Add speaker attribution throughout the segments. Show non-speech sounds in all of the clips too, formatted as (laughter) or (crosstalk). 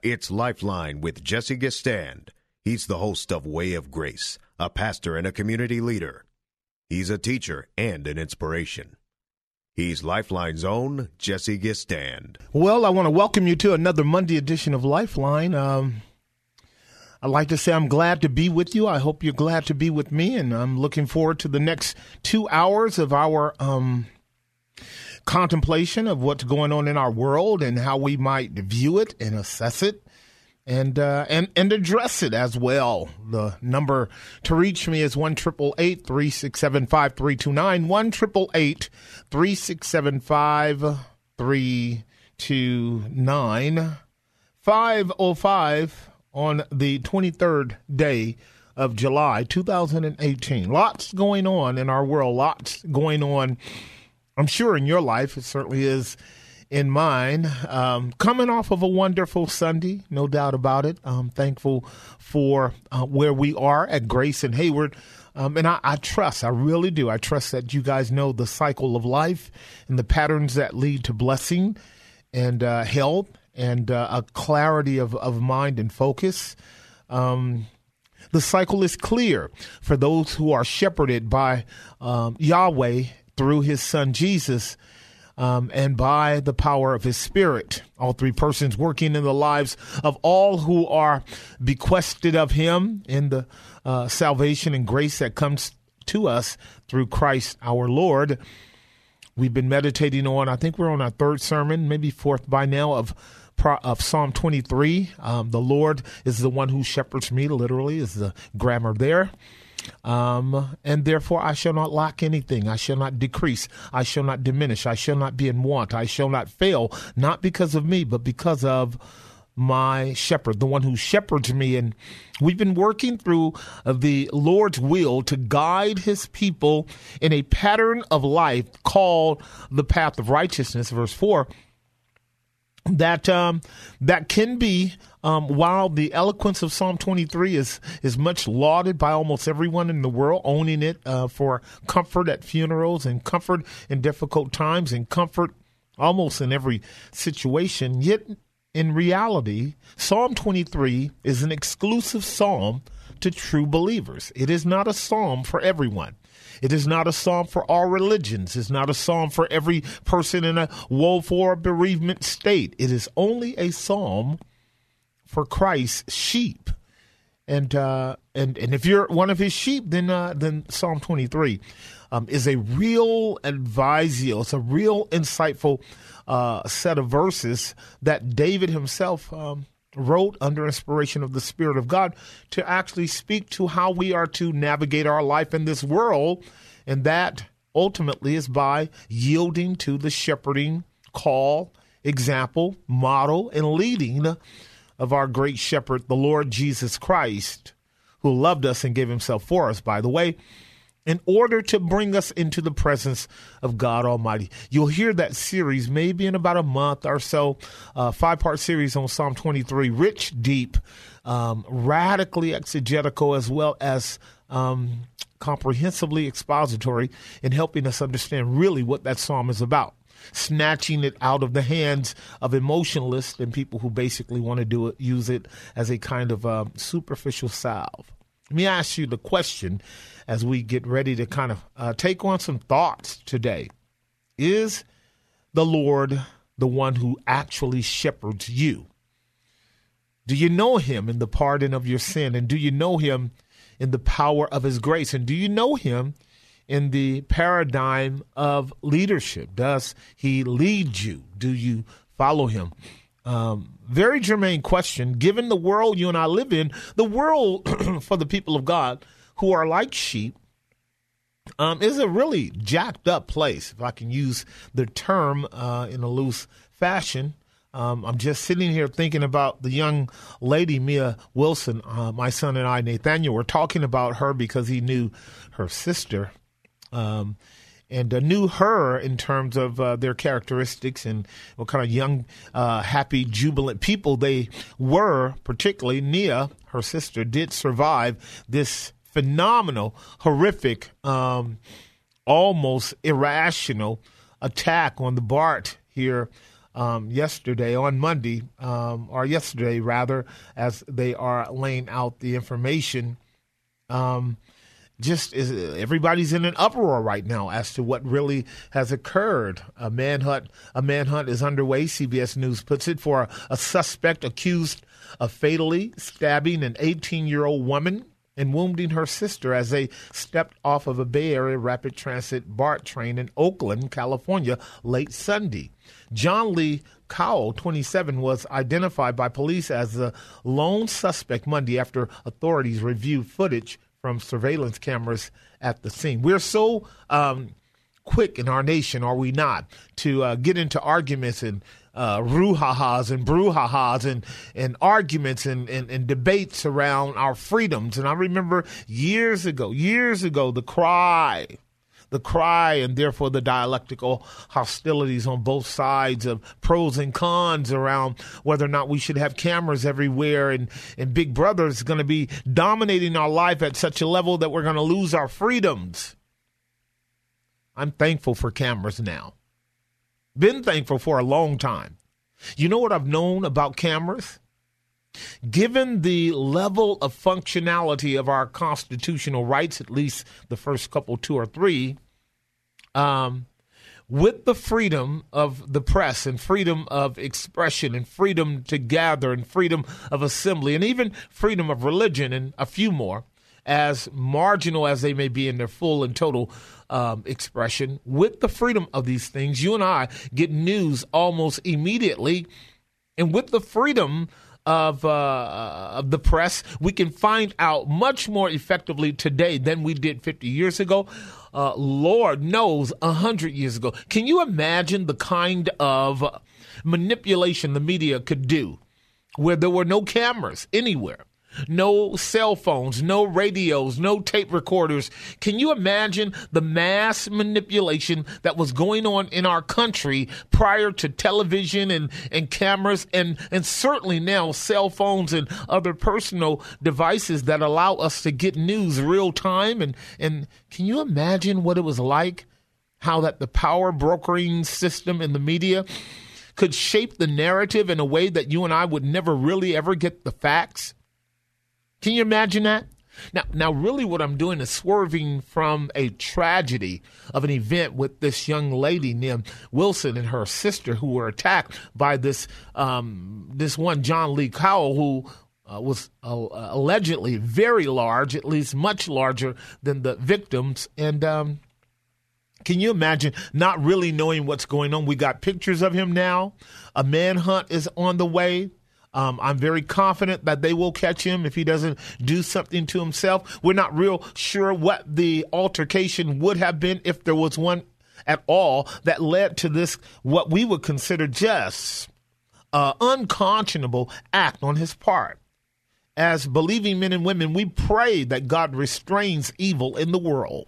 Speaker 1: It's Lifeline with Jesse Gistand. He's the host of Way of Grace, a pastor and a community leader. He's a teacher and an inspiration. He's Lifeline's own Jesse Gistand.
Speaker 2: Well, I want to welcome you to another Monday edition of Lifeline. Um, I'd like to say I'm glad to be with you. I hope you're glad to be with me, and I'm looking forward to the next two hours of our um, contemplation of what's going on in our world and how we might view it and assess it and uh, and and address it as well. The number to reach me is one triple eight three six seven five three two nine one triple eight three six seven five three two nine five oh five on the twenty third day of July two thousand and eighteen. Lots going on in our world. Lots going on. I'm sure in your life it certainly is in mine. Um, coming off of a wonderful Sunday, no doubt about it. I'm thankful for uh, where we are at Grace and Hayward. Um, and I, I, trust, I really do. I trust that you guys know the cycle of life and the patterns that lead to blessing and uh, health and uh, a clarity of, of mind and focus. Um, the cycle is clear for those who are shepherded by um, Yahweh through his son Jesus um, and by the power of his spirit. All three persons working in the lives of all who are bequested of him in the uh, salvation and grace that comes to us through Christ our Lord. We've been meditating on, I think we're on our third sermon, maybe fourth by now, of of Psalm 23. Um, the Lord is the one who shepherds me, literally, is the grammar there. Um, and therefore I shall not lack anything. I shall not decrease. I shall not diminish. I shall not be in want. I shall not fail, not because of me, but because of my shepherd, the one who shepherds me. And we've been working through the Lord's will to guide his people in a pattern of life called the path of righteousness, verse 4 that um, that can be um, while the eloquence of Psalm 23 is is much lauded by almost everyone in the world, owning it uh, for comfort at funerals and comfort in difficult times and comfort almost in every situation. Yet, in reality, Psalm 23 is an exclusive psalm to true believers. It is not a psalm for everyone. It is not a psalm for all religions. It's not a psalm for every person in a woeful or bereavement state. It is only a psalm for Christ's sheep. And uh, and and if you're one of his sheep, then uh, then Psalm 23 um, is a real advisio. It's a real insightful uh, set of verses that David himself um, wrote under inspiration of the Spirit of God to actually speak to how we are to navigate our life in this world. And that ultimately is by yielding to the shepherding call, example, model, and leading of our great shepherd, the Lord Jesus Christ, who loved us and gave himself for us, by the way in order to bring us into the presence of God Almighty. You'll hear that series maybe in about a month or so, uh, five part series on Psalm 23, rich, deep, um, radically exegetical, as well as um, comprehensively expository in helping us understand really what that psalm is about. Snatching it out of the hands of emotionalists and people who basically want to do it, use it as a kind of um, superficial salve. Let me ask you the question as we get ready to kind of uh, take on some thoughts today. Is the Lord the one who actually shepherds you? Do you know him in the pardon of your sin? And do you know him in the power of his grace? And do you know him in the paradigm of leadership? Does he lead you? Do you follow him? Um, very germane question. Given the world you and I live in, the world (clears throat) for the people of God who are like sheep um, is a really jacked up place, if I can use the term uh, in a loose fashion. Um, I'm just sitting here thinking about the young lady, Nia Wilson. Uh, my son and I, Nathaniel, were talking about her because he knew her sister. Um, and uh, knew her in terms of uh, their characteristics and what kind of young, uh, happy, jubilant people they were. Particularly, Nia, her sister, did survive this phenomenal, horrific, um, almost irrational attack on the BART here um, yesterday, on Monday, um, or yesterday rather, as they are laying out the information. Um, just is everybody's in an uproar right now as to what really has occurred. A manhunt, a manhunt is underway. CBS News puts it for a, a suspect accused of fatally stabbing an 18-year-old woman and wounding her sister as they stepped off of a Bay Area rapid transit BART train in Oakland, California, late Sunday. John Lee Cowell, 27, was identified by police as the lone suspect Monday after authorities reviewed footage from surveillance cameras at the scene. We're so um, quick in our nation, are we not, to uh, get into arguments and uh, ruhahas and brouhahas and, and arguments and, and, and debates around our freedoms. And I remember years ago, years ago, the cry the cry and therefore the dialectical hostilities on both sides of pros and cons around whether or not we should have cameras everywhere and, and Big Brother is going to be dominating our life at such a level that we're going to lose our freedoms. I'm thankful for cameras now. Been thankful for a long time. You know what I've known about cameras? Given the level of functionality of our constitutional rights, at least the first couple, two or three, um, with the freedom of the press and freedom of expression and freedom to gather and freedom of assembly and even freedom of religion and a few more, as marginal as they may be in their full and total um, expression, with the freedom of these things, you and I get news almost immediately. And with the freedom of uh, of the press, we can find out much more effectively today than we did 50 years ago. Uh, Lord knows, a hundred years ago. Can you imagine the kind of manipulation the media could do, where there were no cameras anywhere? No cell phones, no radios, no tape recorders. Can you imagine the mass manipulation that was going on in our country prior to television and, and cameras and, and certainly now cell phones and other personal devices that allow us to get news real time? And, and can you imagine what it was like? How that the power brokering system in the media could shape the narrative in a way that you and I would never really ever get the facts? Can you imagine that? Now, now, really, what I'm doing is swerving from a tragedy of an event with this young lady named Wilson and her sister, who were attacked by this um, this one John Lee Cowell, who uh, was uh, allegedly very large, at least much larger than the victims, and. Um, can you imagine not really knowing what's going on? We got pictures of him now. A manhunt is on the way. Um, I'm very confident that they will catch him if he doesn't do something to himself. We're not real sure what the altercation would have been if there was one at all that led to this, what we would consider just uh, unconscionable act on his part. As believing men and women, we pray that God restrains evil in the world.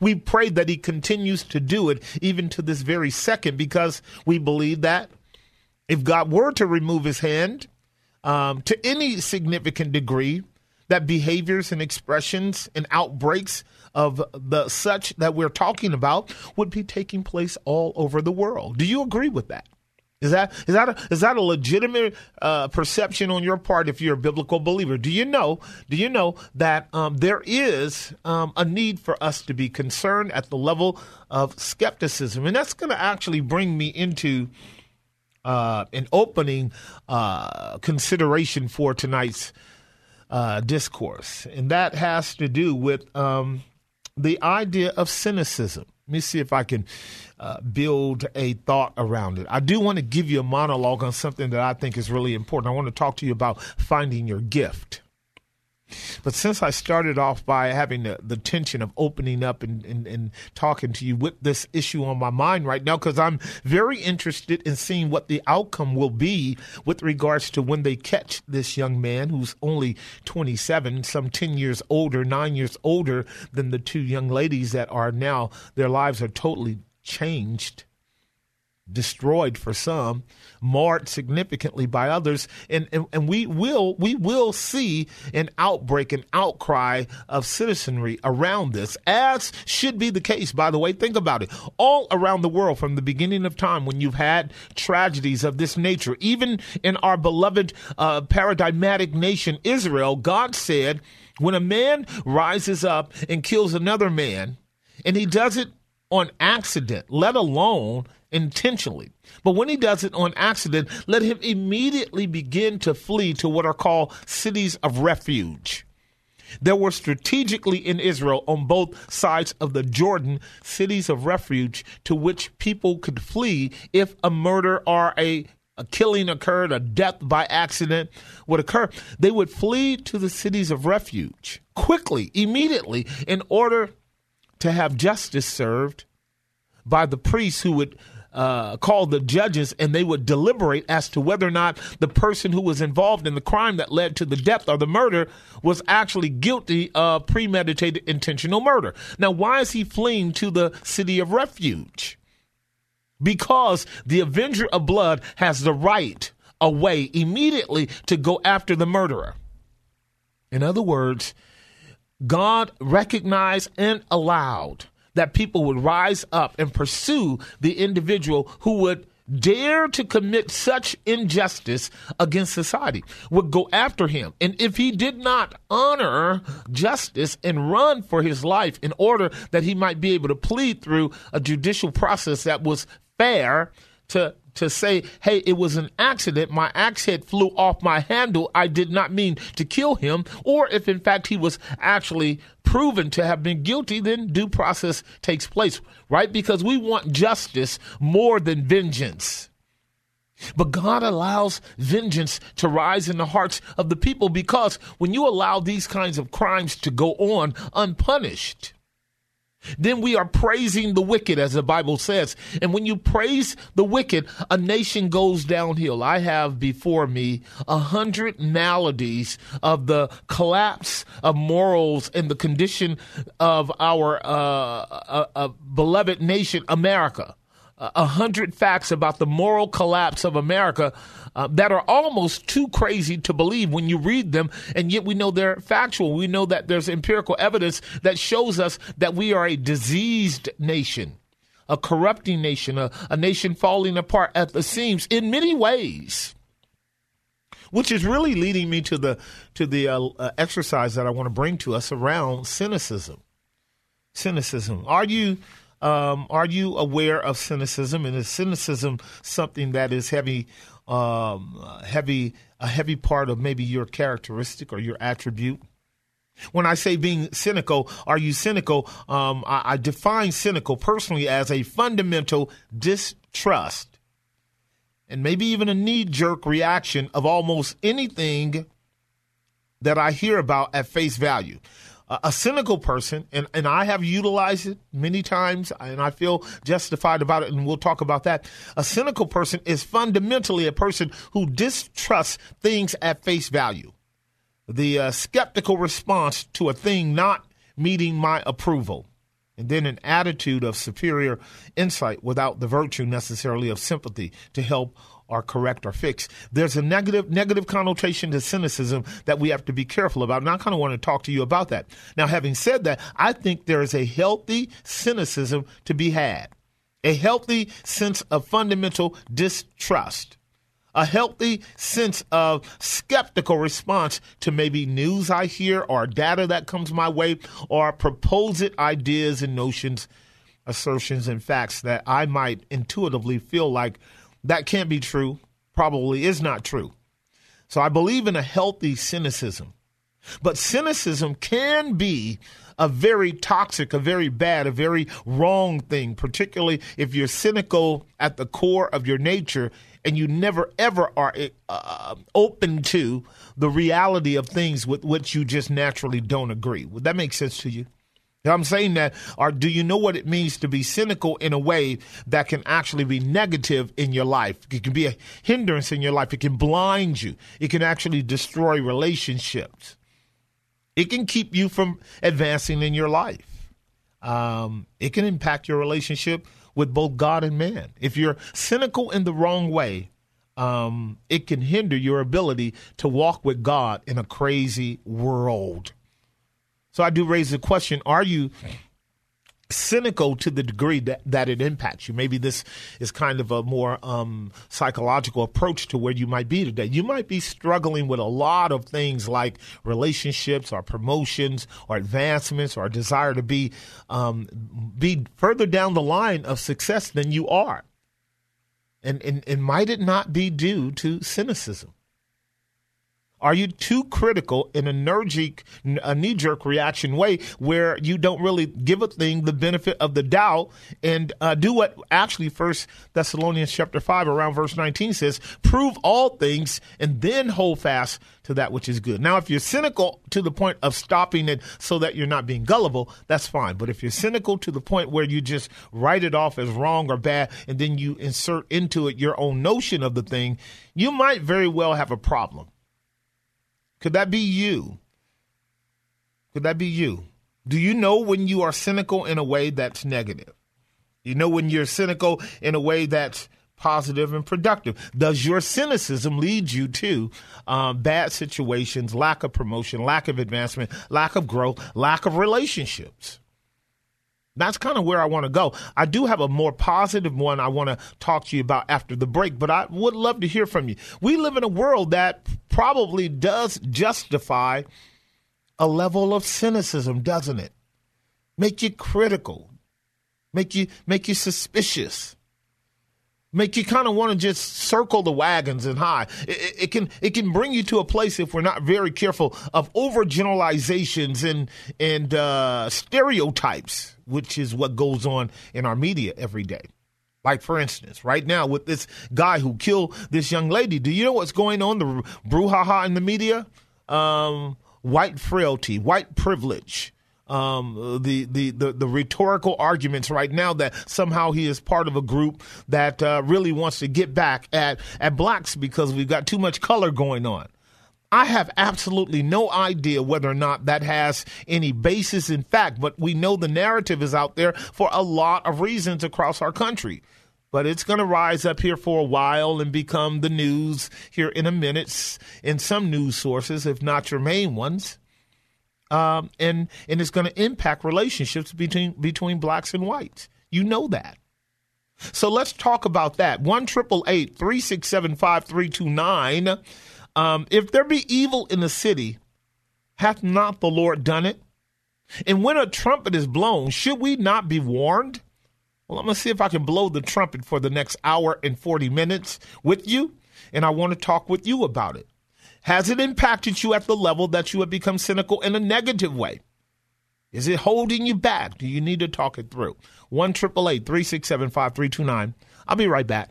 Speaker 2: We pray that he continues to do it even to this very second because we believe that if God were to remove his hand um, to any significant degree, that behaviors and expressions and outbreaks of the such that we're talking about would be taking place all over the world. Do you agree with that? Is that is that a, is that a legitimate uh, perception on your part if you're a biblical believer? Do you know? Do you know that um, there is um, a need for us to be concerned at the level of skepticism, and that's going to actually bring me into uh, an opening uh, consideration for tonight's uh, discourse, and that has to do with um, the idea of cynicism. Let me see if I can uh, build a thought around it. I do want to give you a monologue on something that I think is really important. I want to talk to you about finding your gift. But since I started off by having the, the tension of opening up and, and, and talking to you with this issue on my mind right now, because I'm very interested in seeing what the outcome will be with regards to when they catch this young man who's only 27, some 10 years older, nine years older than the two young ladies that are now, their lives are totally changed destroyed for some, marred significantly by others, and, and, and we will we will see an outbreak, an outcry of citizenry around this, as should be the case, by the way. Think about it. All around the world from the beginning of time when you've had tragedies of this nature, even in our beloved uh, paradigmatic nation Israel, God said, when a man rises up and kills another man, and he does it on accident, let alone intentionally. But when he does it on accident, let him immediately begin to flee to what are called cities of refuge. There were strategically in Israel on both sides of the Jordan cities of refuge to which people could flee if a murder or a, a killing occurred, a death by accident would occur. They would flee to the cities of refuge quickly, immediately, in order to have justice served by the priests who would uh, call the judges and they would deliberate as to whether or not the person who was involved in the crime that led to the death or the murder was actually guilty of premeditated intentional murder. Now, why is he fleeing to the city of refuge? Because the avenger of blood has the right away immediately to go after the murderer. In other words, God recognized and allowed that people would rise up and pursue the individual who would dare to commit such injustice against society would go after him. And if he did not honor justice and run for his life in order that he might be able to plead through a judicial process that was fair to to say, hey, it was an accident. My axe head flew off my handle. I did not mean to kill him. Or if in fact he was actually proven to have been guilty, then due process takes place, right? Because we want justice more than vengeance. But God allows vengeance to rise in the hearts of the people because when you allow these kinds of crimes to go on unpunished, then we are praising the wicked, as the Bible says. And when you praise the wicked, a nation goes downhill. I have before me a hundred maladies of the collapse of morals and the condition of our uh, uh, uh, beloved nation, America a hundred facts about the moral collapse of America uh, that are almost too crazy to believe when you read them, and yet we know they're factual. We know that there's empirical evidence that shows us that we are a diseased nation, a corrupting nation, a, a nation falling apart at the seams in many ways. Which is really leading me to the to the uh, uh, exercise that I want to bring to us around cynicism. Cynicism. Are you um, are you aware of cynicism? And is cynicism something that is heavy, um, heavy, a heavy part of maybe your characteristic or your attribute? When I say being cynical, are you cynical? Um, I, I define cynical personally as a fundamental distrust and maybe even a knee jerk reaction of almost anything that I hear about at face value a cynical person, and, and I have utilized it many times, and I feel justified about it, and we'll talk about that. A cynical person is fundamentally a person who distrusts things at face value. The uh, skeptical response to a thing not meeting my approval, and then an attitude of superior insight without the virtue necessarily of sympathy to help or correct or fix. There's a negative negative connotation to cynicism that we have to be careful about. And I kind of want to talk to you about that. Now, having said that, I think there is a healthy cynicism to be had, a healthy sense of fundamental distrust. A healthy sense of skeptical response to maybe news I hear or data that comes my way or proposed ideas and notions, assertions, and facts that I might intuitively feel like that can't be true, probably is not true. So I believe in a healthy cynicism. But cynicism can be a very toxic, a very bad, a very wrong thing, particularly if you're cynical at the core of your nature and you never ever are uh, open to the reality of things with which you just naturally don't agree. Would that make sense to you? I'm saying that, or do you know what it means to be cynical in a way that can actually be negative in your life? It can be a hindrance in your life. It can blind you. It can actually destroy relationships. It can keep you from advancing in your life. Um, it can impact your relationship with both God and man. If you're cynical in the wrong way, um, it can hinder your ability to walk with God in a crazy world. So I do raise the question are you cynical to the degree that, that it impacts you. Maybe this is kind of a more um, psychological approach to where you might be today. You might be struggling with a lot of things like relationships or promotions or advancements or desire to be um, be further down the line of success than you are. And, and, and might it not be due to cynicism? Are you too critical in a a knee-jerk reaction way where you don't really give a thing the benefit of the doubt and uh, do what actually First Thessalonians chapter five around verse nineteen says: prove all things and then hold fast to that which is good. Now, if you're cynical to the point of stopping it so that you're not being gullible, that's fine. But if you're cynical to the point where you just write it off as wrong or bad and then you insert into it your own notion of the thing, you might very well have a problem. Could that be you? Could that be you? Do you know when you are cynical in a way that's negative? You know when you're cynical in a way that's positive and productive? Does your cynicism lead you to um, bad situations, lack of promotion, lack of advancement, lack of growth, lack of relationships? That's kind of where I want to go. I do have a more positive one I want to talk to you about after the break, but I would love to hear from you. We live in a world that probably does justify a level of cynicism, doesn't it? Make you critical, make you make you suspicious make you kind of want to just circle the wagons and high. It, it, can it can bring you to a place if we're not very careful of overgeneralizations and and uh, stereotypes, which is what goes on in our media every day. Like for instance, right now with this guy who killed this young lady, do you know what's going on? The brouhaha in the media, um, white frailty, white privilege um, the, the, the, the, rhetorical arguments right now that somehow he is part of a group that uh, really wants to get back at, at blacks because we've got too much color going on. I have absolutely no idea whether or not that has any basis in fact, but we know the narrative is out there for a lot of reasons across our country. But it's going to rise up here for a while and become the news here in a minute in some news sources, if not your main ones um, and and it's going to impact relationships between between blacks and whites. You know that. So let's talk about that. One triple eight three six seven five three two nine. Um, if there be evil in the city, hath not the Lord done it? And when a trumpet is blown, should we not be warned? Well, I'm going to see if I can blow the trumpet for the next hour and 40 minutes with you, and I want to talk with you about it. Has it impacted you at the level that you have become cynical in a negative way? Is it holding you back? Do you need to talk it through? 1 367 5329. I'll be right back.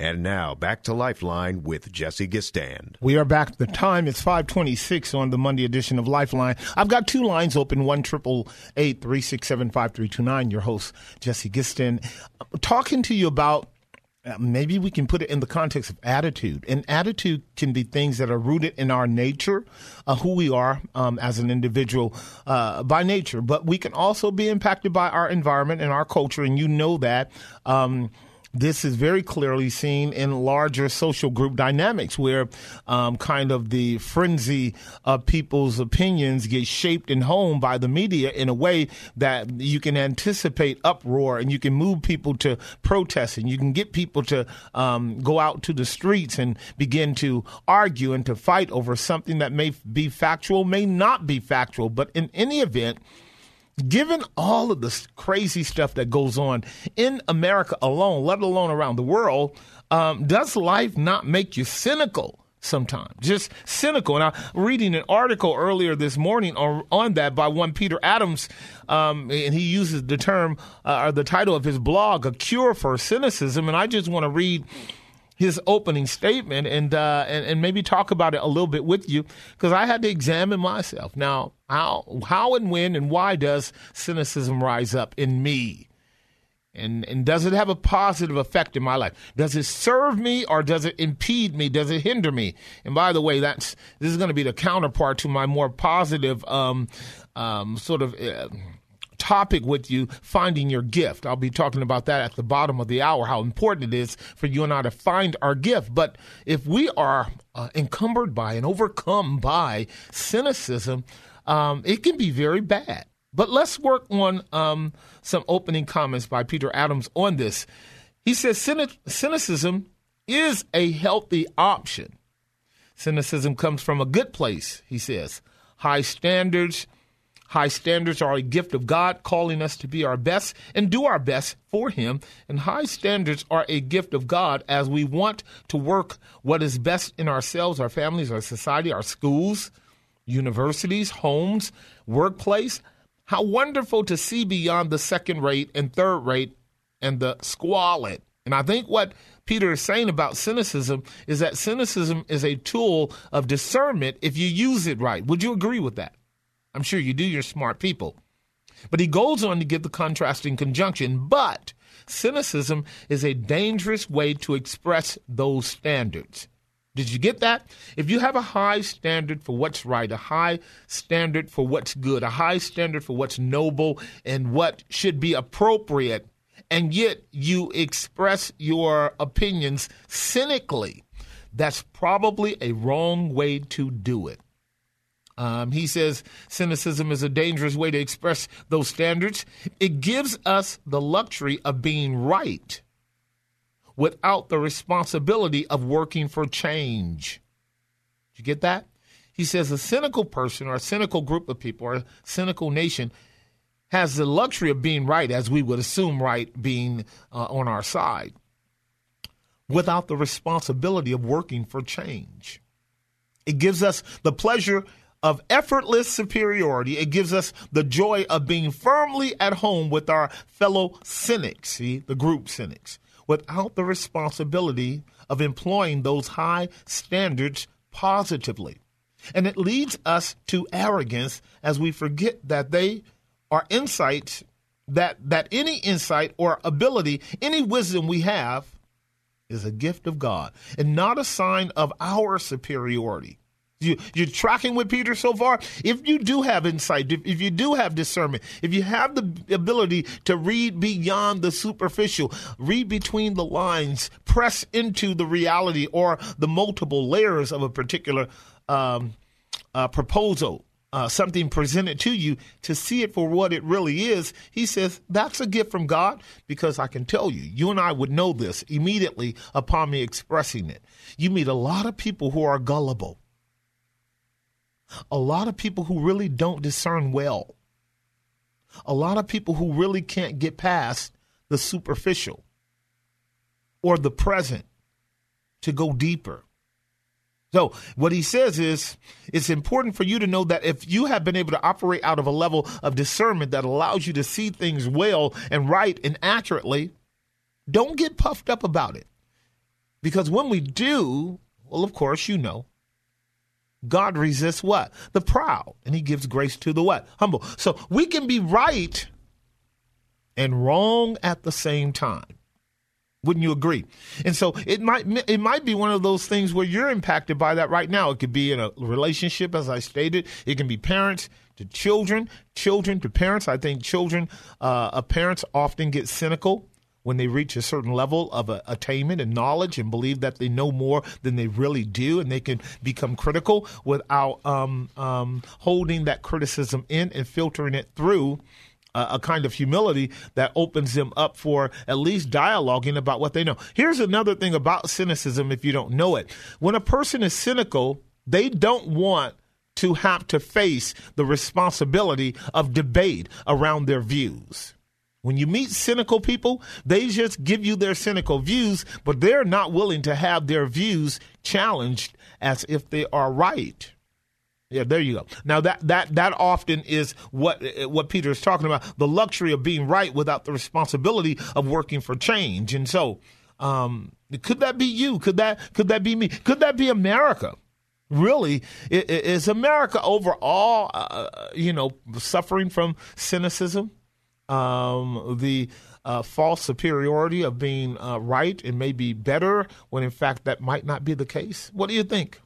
Speaker 1: And now back to Lifeline with Jesse Gistand.
Speaker 2: We are back. The time is 526 on the Monday edition of Lifeline. I've got two lines open, one triple eight three six seven five three two nine. Your host, Jesse Gistand, talking to you about uh, maybe we can put it in the context of attitude. And attitude can be things that are rooted in our nature, uh, who we are um, as an individual uh, by nature. But we can also be impacted by our environment and our culture. And you know that. Um, this is very clearly seen in larger social group dynamics where um, kind of the frenzy of people's opinions get shaped and honed by the media in a way that you can anticipate uproar and you can move people to protest and you can get people to um, go out to the streets and begin to argue and to fight over something that may be factual, may not be factual. But in any event, given all of the crazy stuff that goes on in America alone, let alone around the world, um, does life not make you cynical sometimes, just cynical. And I'm reading an article earlier this morning on, on that by one Peter Adams, um, and he uses the term uh, or the title of his blog, "A Cure for Cynicism." And I just want to read his opening statement and, uh, and and maybe talk about it a little bit with you because I had to examine myself. Now, how how and when and why does cynicism rise up in me? And, and does it have a positive effect in my life? Does it serve me or does it impede me? Does it hinder me? And by the way, that's this is going to be the counterpart to my more positive um, um, sort of uh, topic with you, finding your gift. I'll be talking about that at the bottom of the hour, how important it is for you and I to find our gift. But if we are uh, encumbered by and overcome by cynicism, um, it can be very bad. But let's work on um, some opening comments by Peter Adams on this. He says cynicism is a healthy option. Cynicism comes from a good place, he says. High standards. High standards are a gift of God, calling us to be our best and do our best for Him. And high standards are a gift of God as we want to work what is best in ourselves, our families, our society, our schools, universities, homes, workplace. How wonderful to see beyond the second rate and third rate and the squalid. And I think what Peter is saying about cynicism is that cynicism is a tool of discernment if you use it right. Would you agree with that? I'm sure you do, you're smart people. But he goes on to give the contrasting conjunction, but cynicism is a dangerous way to express those standards. Did you get that? If you have a high standard for what's right, a high standard for what's good, a high standard for what's noble and what should be appropriate, and yet you express your opinions cynically, that's probably a wrong way to do it. Um, he says cynicism is a dangerous way to express those standards. It gives us the luxury of being right without the responsibility of working for change. Did you get that? He says a cynical person or a cynical group of people or a cynical nation has the luxury of being right, as we would assume right being uh, on our side, without the responsibility of working for change. It gives us the pleasure of effortless superiority. It gives us the joy of being firmly at home with our fellow cynics, see, the group cynics without the responsibility of employing those high standards positively. And it leads us to arrogance as we forget that they are insights that that any insight or ability, any wisdom we have is a gift of God and not a sign of our superiority. You, you're tracking with Peter so far. If you do have insight, if, if you do have discernment, if you have the ability to read beyond the superficial, read between the lines, press into the reality or the multiple layers of a particular um, uh, proposal, uh, something presented to you to see it for what it really is, he says that's a gift from God because I can tell you, you and I would know this immediately upon me expressing it. You meet a lot of people who are gullible a lot of people who really don't discern well, a lot of people who really can't get past the superficial or the present to go deeper. So, what he says is it's important for you to know that if you have been able to operate out of a level of discernment that allows you to see things well and right and accurately, don't get puffed up about it. Because when we do, well, of course, you know, God resists what? The proud. And he gives grace to the what? Humble. So we can be right and wrong at the same time. Wouldn't you agree? And so it might it might be one of those things where you're impacted by that right now. It could be in a relationship, as I stated. It can be parents to children, children to parents. I think children, uh, parents often get cynical when they reach a certain level of uh, attainment and knowledge and believe that they know more than they really do and they can become critical without um, um, holding that criticism in and filtering it through uh, a kind of humility that opens them up for at least dialoguing about what they know. Here's another thing about cynicism if you don't know it. When a person is cynical, they don't want to have to face the responsibility of debate around their views. When you meet cynical people, they just give you their cynical views, but they're not willing to have their views challenged as if they are right. Yeah, there you go. Now that that that often is what what Peter is talking about, the luxury of being right without the responsibility of working for change. And so, um, could that be you? Could that could that be me? Could that be America? Really, is America overall, uh, you know, suffering from cynicism? Um, the uh, false superiority of being uh, right and maybe better when in fact that might not be the case? What do you think?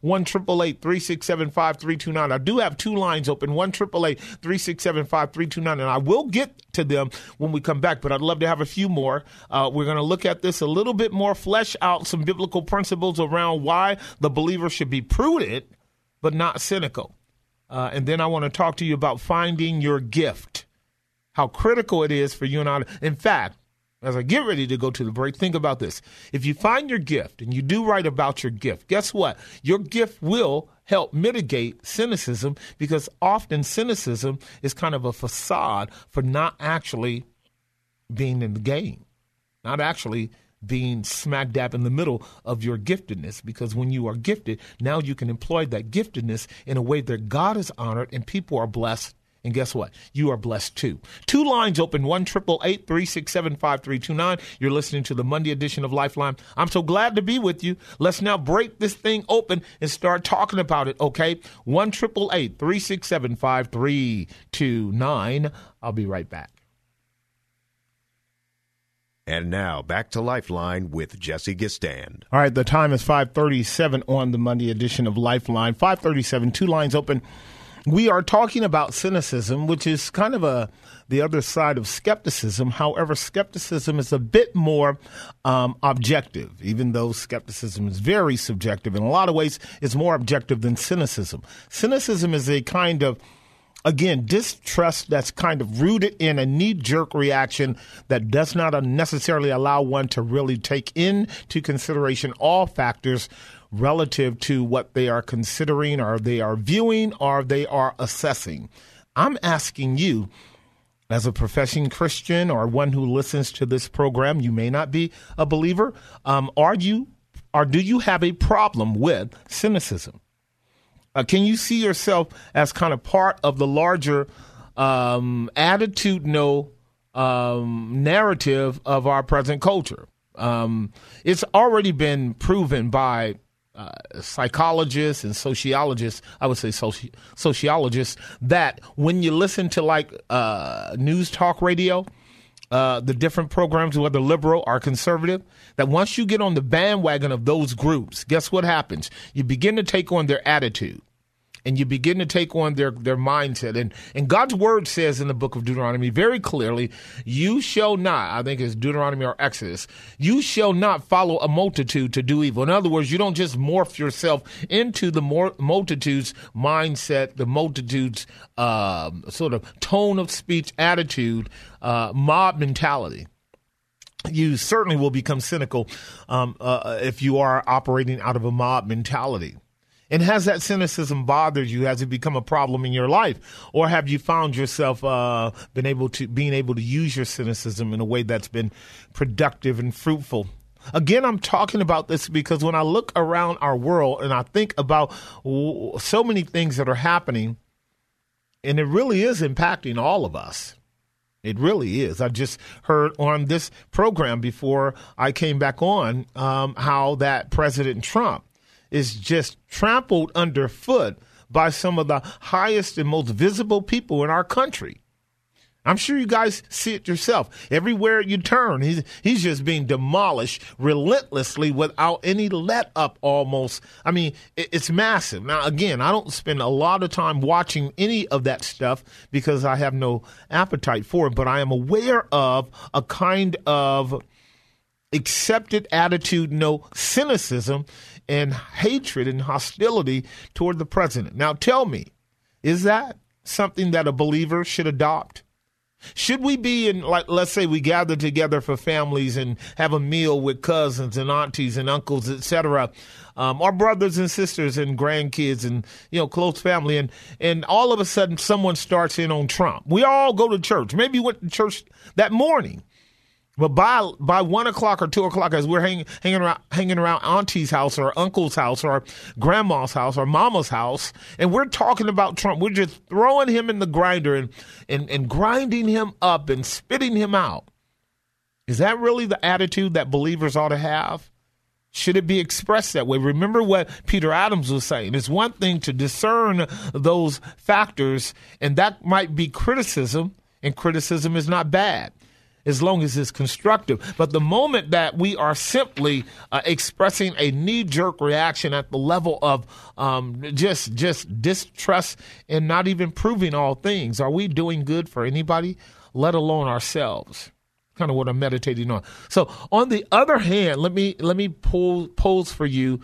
Speaker 2: One triple eight three six seven five three two nine. I do have two lines open. One triple eight three six seven five three two nine, and I will get to them when we come back. But I'd love to have a few more. Uh, we're going to look at this a little bit more, flesh out some biblical principles around why the believer should be prudent but not cynical. Uh, and then I want to talk to you about finding your gift how critical it is for you and I. In fact, as I get ready to go to the break, think about this. If you find your gift and you do write about your gift, guess what? Your gift will help mitigate cynicism because often cynicism is kind of a facade for not actually being in the game, not actually being smack dab in the middle of your giftedness because when you are gifted, now you can employ that giftedness in a way that God is honored and people are blessed and guess what? You are blessed too. Two lines open, 1 367 5329. You're listening to the Monday edition of Lifeline. I'm so glad to be with you. Let's now break this thing open and start talking about it, okay? 1 367 5329. I'll be right back.
Speaker 1: And now back to Lifeline with Jesse Gistand.
Speaker 2: All right, the time is 537 on the Monday edition of Lifeline. 537, two lines open we are talking about cynicism, which is kind of a the other side of skepticism. However, skepticism is a bit more um, objective, even though skepticism is very subjective. In a lot of ways, it's more objective than cynicism. Cynicism is a kind of again, distrust that's kind of rooted in a knee jerk reaction that does not necessarily allow one to really take into consideration all factors relative to what they are considering or they are viewing or they are assessing. I'm asking you, as a professing Christian or one who listens to this program, you may not be a believer. Um, are you, or do you have a problem with cynicism? Uh, can you see yourself as kind of part of the larger um, attitudinal um, narrative of our present culture? Um, it's already been proven by uh, psychologists and sociologists, I would say soci- sociologists, that when you listen to like uh, news talk radio, uh, the different programs, whether liberal or conservative, that once you get on the bandwagon of those groups, guess what happens? You begin to take on their attitude and you begin to take on their, their mindset. And, and God's word says in the book of Deuteronomy very clearly, you shall not, I think it's Deuteronomy or Exodus, you shall not follow a multitude to do evil. In other words, you don't just morph yourself into the multitude's mindset, the multitude's uh, sort of tone of speech, attitude, uh, mob mentality you certainly will become cynical um, uh, if you are operating out of a mob mentality. And has that cynicism bothered you? Has it become a problem in your life, or have you found yourself uh, been able to being able to use your cynicism in a way that's been productive and fruitful? Again, I'm talking about this because when I look around our world and I think about so many things that are happening, and it really is impacting all of us. It really is. I just heard on this program before I came back on um, how that President Trump is just trampled underfoot by some of the highest and most visible people in our country. I'm sure you guys see it yourself. Everywhere you turn, he's, he's just being demolished relentlessly without any let up almost. I mean, it, it's massive. Now, again, I don't spend a lot of time watching any of that stuff because I have no appetite for it, but I am aware of a kind of accepted attitude, no cynicism and hatred and hostility toward the president. Now tell me, is that something that a believer should adopt? Should we be in, like, let's say we gather together for families and have a meal with cousins and aunties and uncles, etc., um, our brothers and sisters and grandkids and you know close family, and and all of a sudden someone starts in on Trump. We all go to church. Maybe you went to church that morning. But by by one o'clock or two o'clock, as we're hanging hanging around hanging around auntie's house or uncle's house or grandma's house or mama's house, and we're talking about Trump, we're just throwing him in the grinder and and, and grinding him up and spitting him out. Is that really the attitude that believers ought to have? Should it be expressed that way? Remember what Peter Adams was saying. It's one thing to discern those factors, and that might be criticism, and criticism is not bad as long as it's constructive. But the moment that we are simply uh, expressing a knee jerk reaction at the level of um, just just distrust and not even proving all things, are we doing good for anybody, let alone ourselves? Kind of what I'm meditating on. So, on the other hand, let me let me pull, pose for you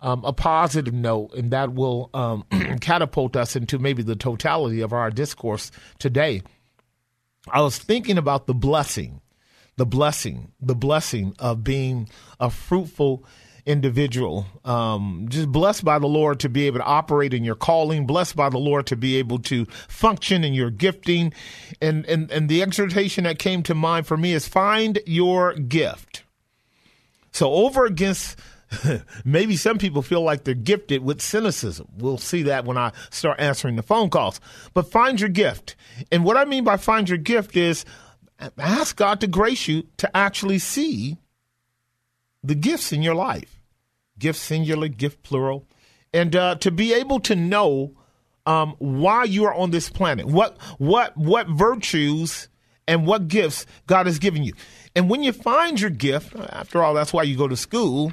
Speaker 2: um, a positive note, and that will um, (clears throat) catapult us into maybe the totality of our discourse today. I was thinking about the blessing, the blessing, the blessing of being a fruitful individual. Um, just blessed by the Lord to be able to operate in your calling, blessed by the Lord to be able to function in your gifting. And, and, and the exhortation that came to mind for me is find your gift. So over against (laughs) maybe some people feel like they're gifted with cynicism. We'll see that when I start answering the phone calls. But find your gift. And what I mean by find your gift is ask God to grace you to actually see the gifts in your life gift singular, gift plural, and uh, to be able to know um, why you are on this planet, what what what virtues and what gifts God has given you. And when you find your gift, after all, that's why you go to school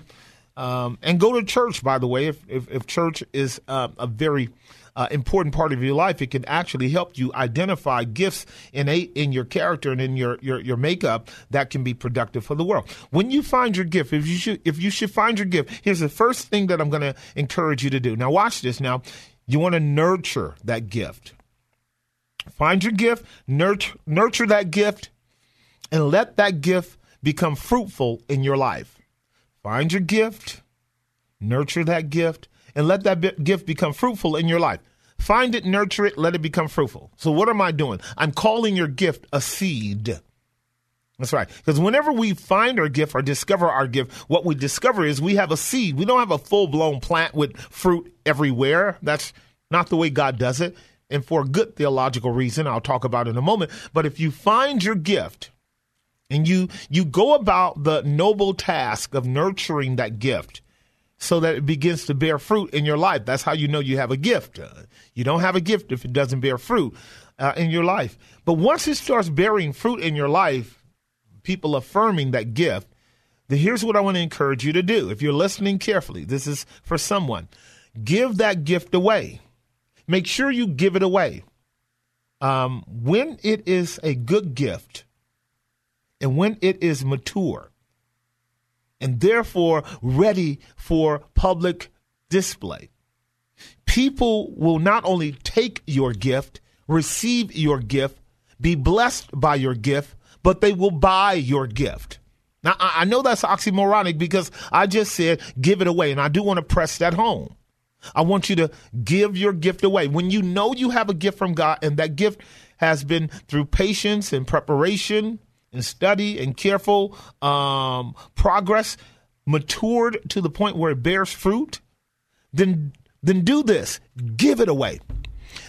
Speaker 2: um, and go to church, by the way, if, if, if church is uh, a very uh, important part of your life, it can actually help you identify gifts innate in your character and in your, your, your makeup that can be productive for the world. When you find your gift, if you should, if you should find your gift, here's the first thing that I'm going to encourage you to do. Now, watch this. Now, you want to nurture that gift. Find your gift, nurture, nurture that gift, and let that gift become fruitful in your life. Find your gift, nurture that gift, and let that gift become fruitful in your life. Find it, nurture it, let it become fruitful. So, what am I doing? I'm calling your gift a seed. That's right. Because whenever we find our gift or discover our gift, what we discover is we have a seed. We don't have a full blown plant with fruit everywhere. That's not the way God does it. And for a good theological reason, I'll talk about in a moment. But if you find your gift, and you you go about the noble task of nurturing that gift so that it begins to bear fruit in your life. That's how you know you have a gift. Uh, you don't have a gift if it doesn't bear fruit uh, in your life. But once it starts bearing fruit in your life people affirming that gift then here's what i want to encourage you to do. If you're listening carefully this is for someone. Give that gift away. Make sure you give it away. Um, when it is a good gift and when it is mature and therefore ready for public display, people will not only take your gift, receive your gift, be blessed by your gift, but they will buy your gift. Now, I know that's oxymoronic because I just said give it away, and I do want to press that home. I want you to give your gift away. When you know you have a gift from God and that gift has been through patience and preparation and study and careful um, progress matured to the point where it bears fruit, then then do this. Give it away.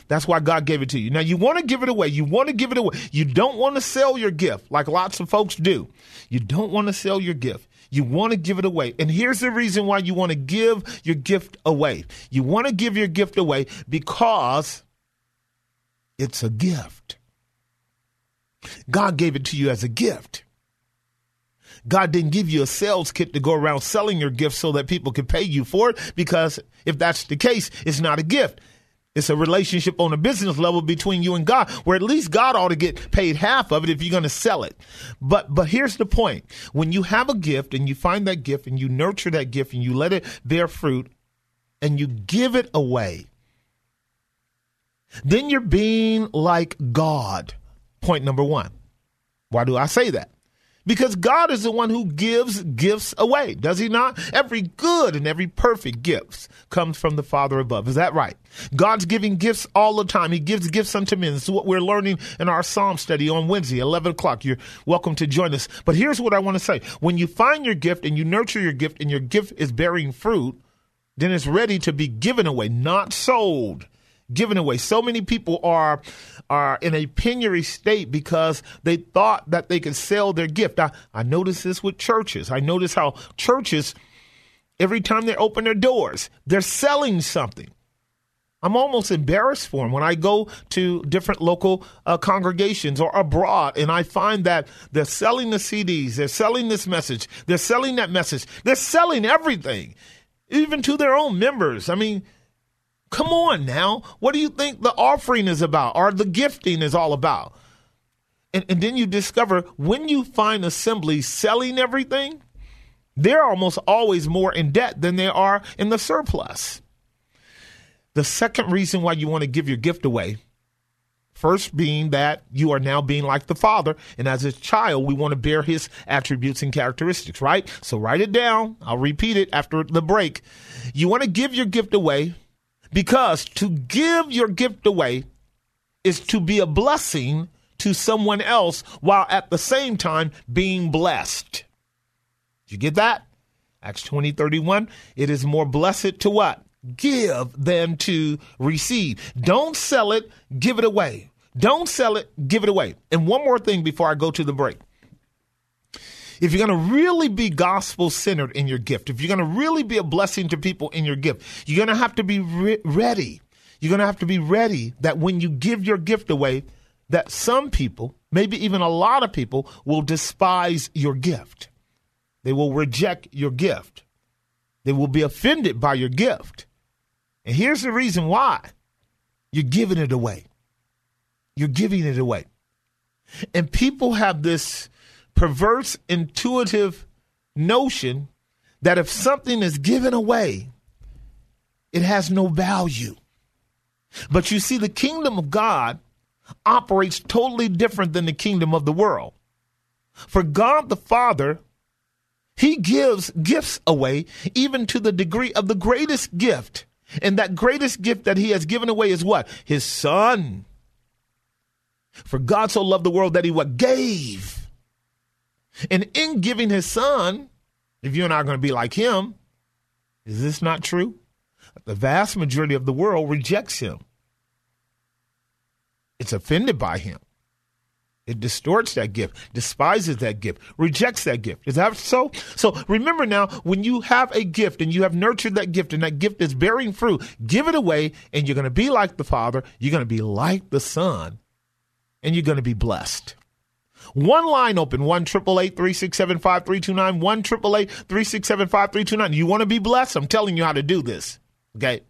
Speaker 2: That's why God gave it to you. Now you want to give it away. You want to give it away. You don't want to sell your gift like lots of folks do. You don't want to sell your gift. You want to give it away. And here's the reason why you want to give your gift away. You want to give your gift away because it's a gift. God gave it to you as a gift. God didn't give you a sales kit to go around selling your gift so that people can pay you for it because if that's the case, it's not a gift. It's a relationship on a business level between you and God, where at least God ought to get paid half of it if you're going to sell it. But but here's the point: when you have a gift and you find that gift and you nurture that gift and you let it bear fruit and you give it away, then you're being like God point number one. Why do I say that? Because God is the one who gives gifts away, does he not? Every good and every perfect gift comes from the Father above. Is that right? God's giving gifts all the time. He gives gifts unto men. This is what we're learning in our Psalm study on Wednesday, 11 o'clock. You're welcome to join us. But here's what I want to say. When you find your gift and you nurture your gift and your gift is bearing fruit, then it's ready to be given away, not sold given away. So many people are are in a penury state because they thought that they could sell their gift. I, I notice this with churches. I notice how churches, every time they open their doors, they're selling something. I'm almost embarrassed for them when I go to different local uh, congregations or abroad and I find that they're selling the CDs, they're selling this message, they're selling that message, they're selling everything, even to their own members. I mean, Come on now. What do you think the offering is about or the gifting is all about? And, and then you discover when you find assemblies selling everything, they're almost always more in debt than they are in the surplus. The second reason why you want to give your gift away, first being that you are now being like the Father, and as a child, we want to bear his attributes and characteristics, right? So write it down. I'll repeat it after the break. You want to give your gift away because to give your gift away is to be a blessing to someone else while at the same time being blessed. Did you get that? Acts 20 31. It is more blessed to what? Give than to receive. Don't sell it, give it away. Don't sell it, give it away. And one more thing before I go to the break if you're going to really be gospel centered in your gift, if you're going to really be a blessing to people in your gift, you're going to have to be re- ready. You're going to have to be ready that when you give your gift away, that some people, maybe even a lot of people, will despise your gift. They will reject your gift. They will be offended by your gift. And here's the reason why you're giving it away. You're giving it away. And people have this perverse, intuitive notion that if something is given away, it has no value. But you see, the kingdom of God operates totally different than the kingdom of the world. For God the Father, He gives gifts away, even to the degree of the greatest gift. And that greatest gift that He has given away is what? His Son. For God so loved the world that He what? Gave and in giving his son, if you're not going to be like him, is this not true? The vast majority of the world rejects him. It's offended by him. It distorts that gift, despises that gift, rejects that gift. Is that so? So remember now, when you have a gift and you have nurtured that gift and that gift is bearing fruit, give it away and you're going to be like the Father, you're going to be like the Son, and you're going to be blessed. One line open, 1 367 5329, 1 367 5329. You want to be blessed? I'm telling you how to do this. Okay.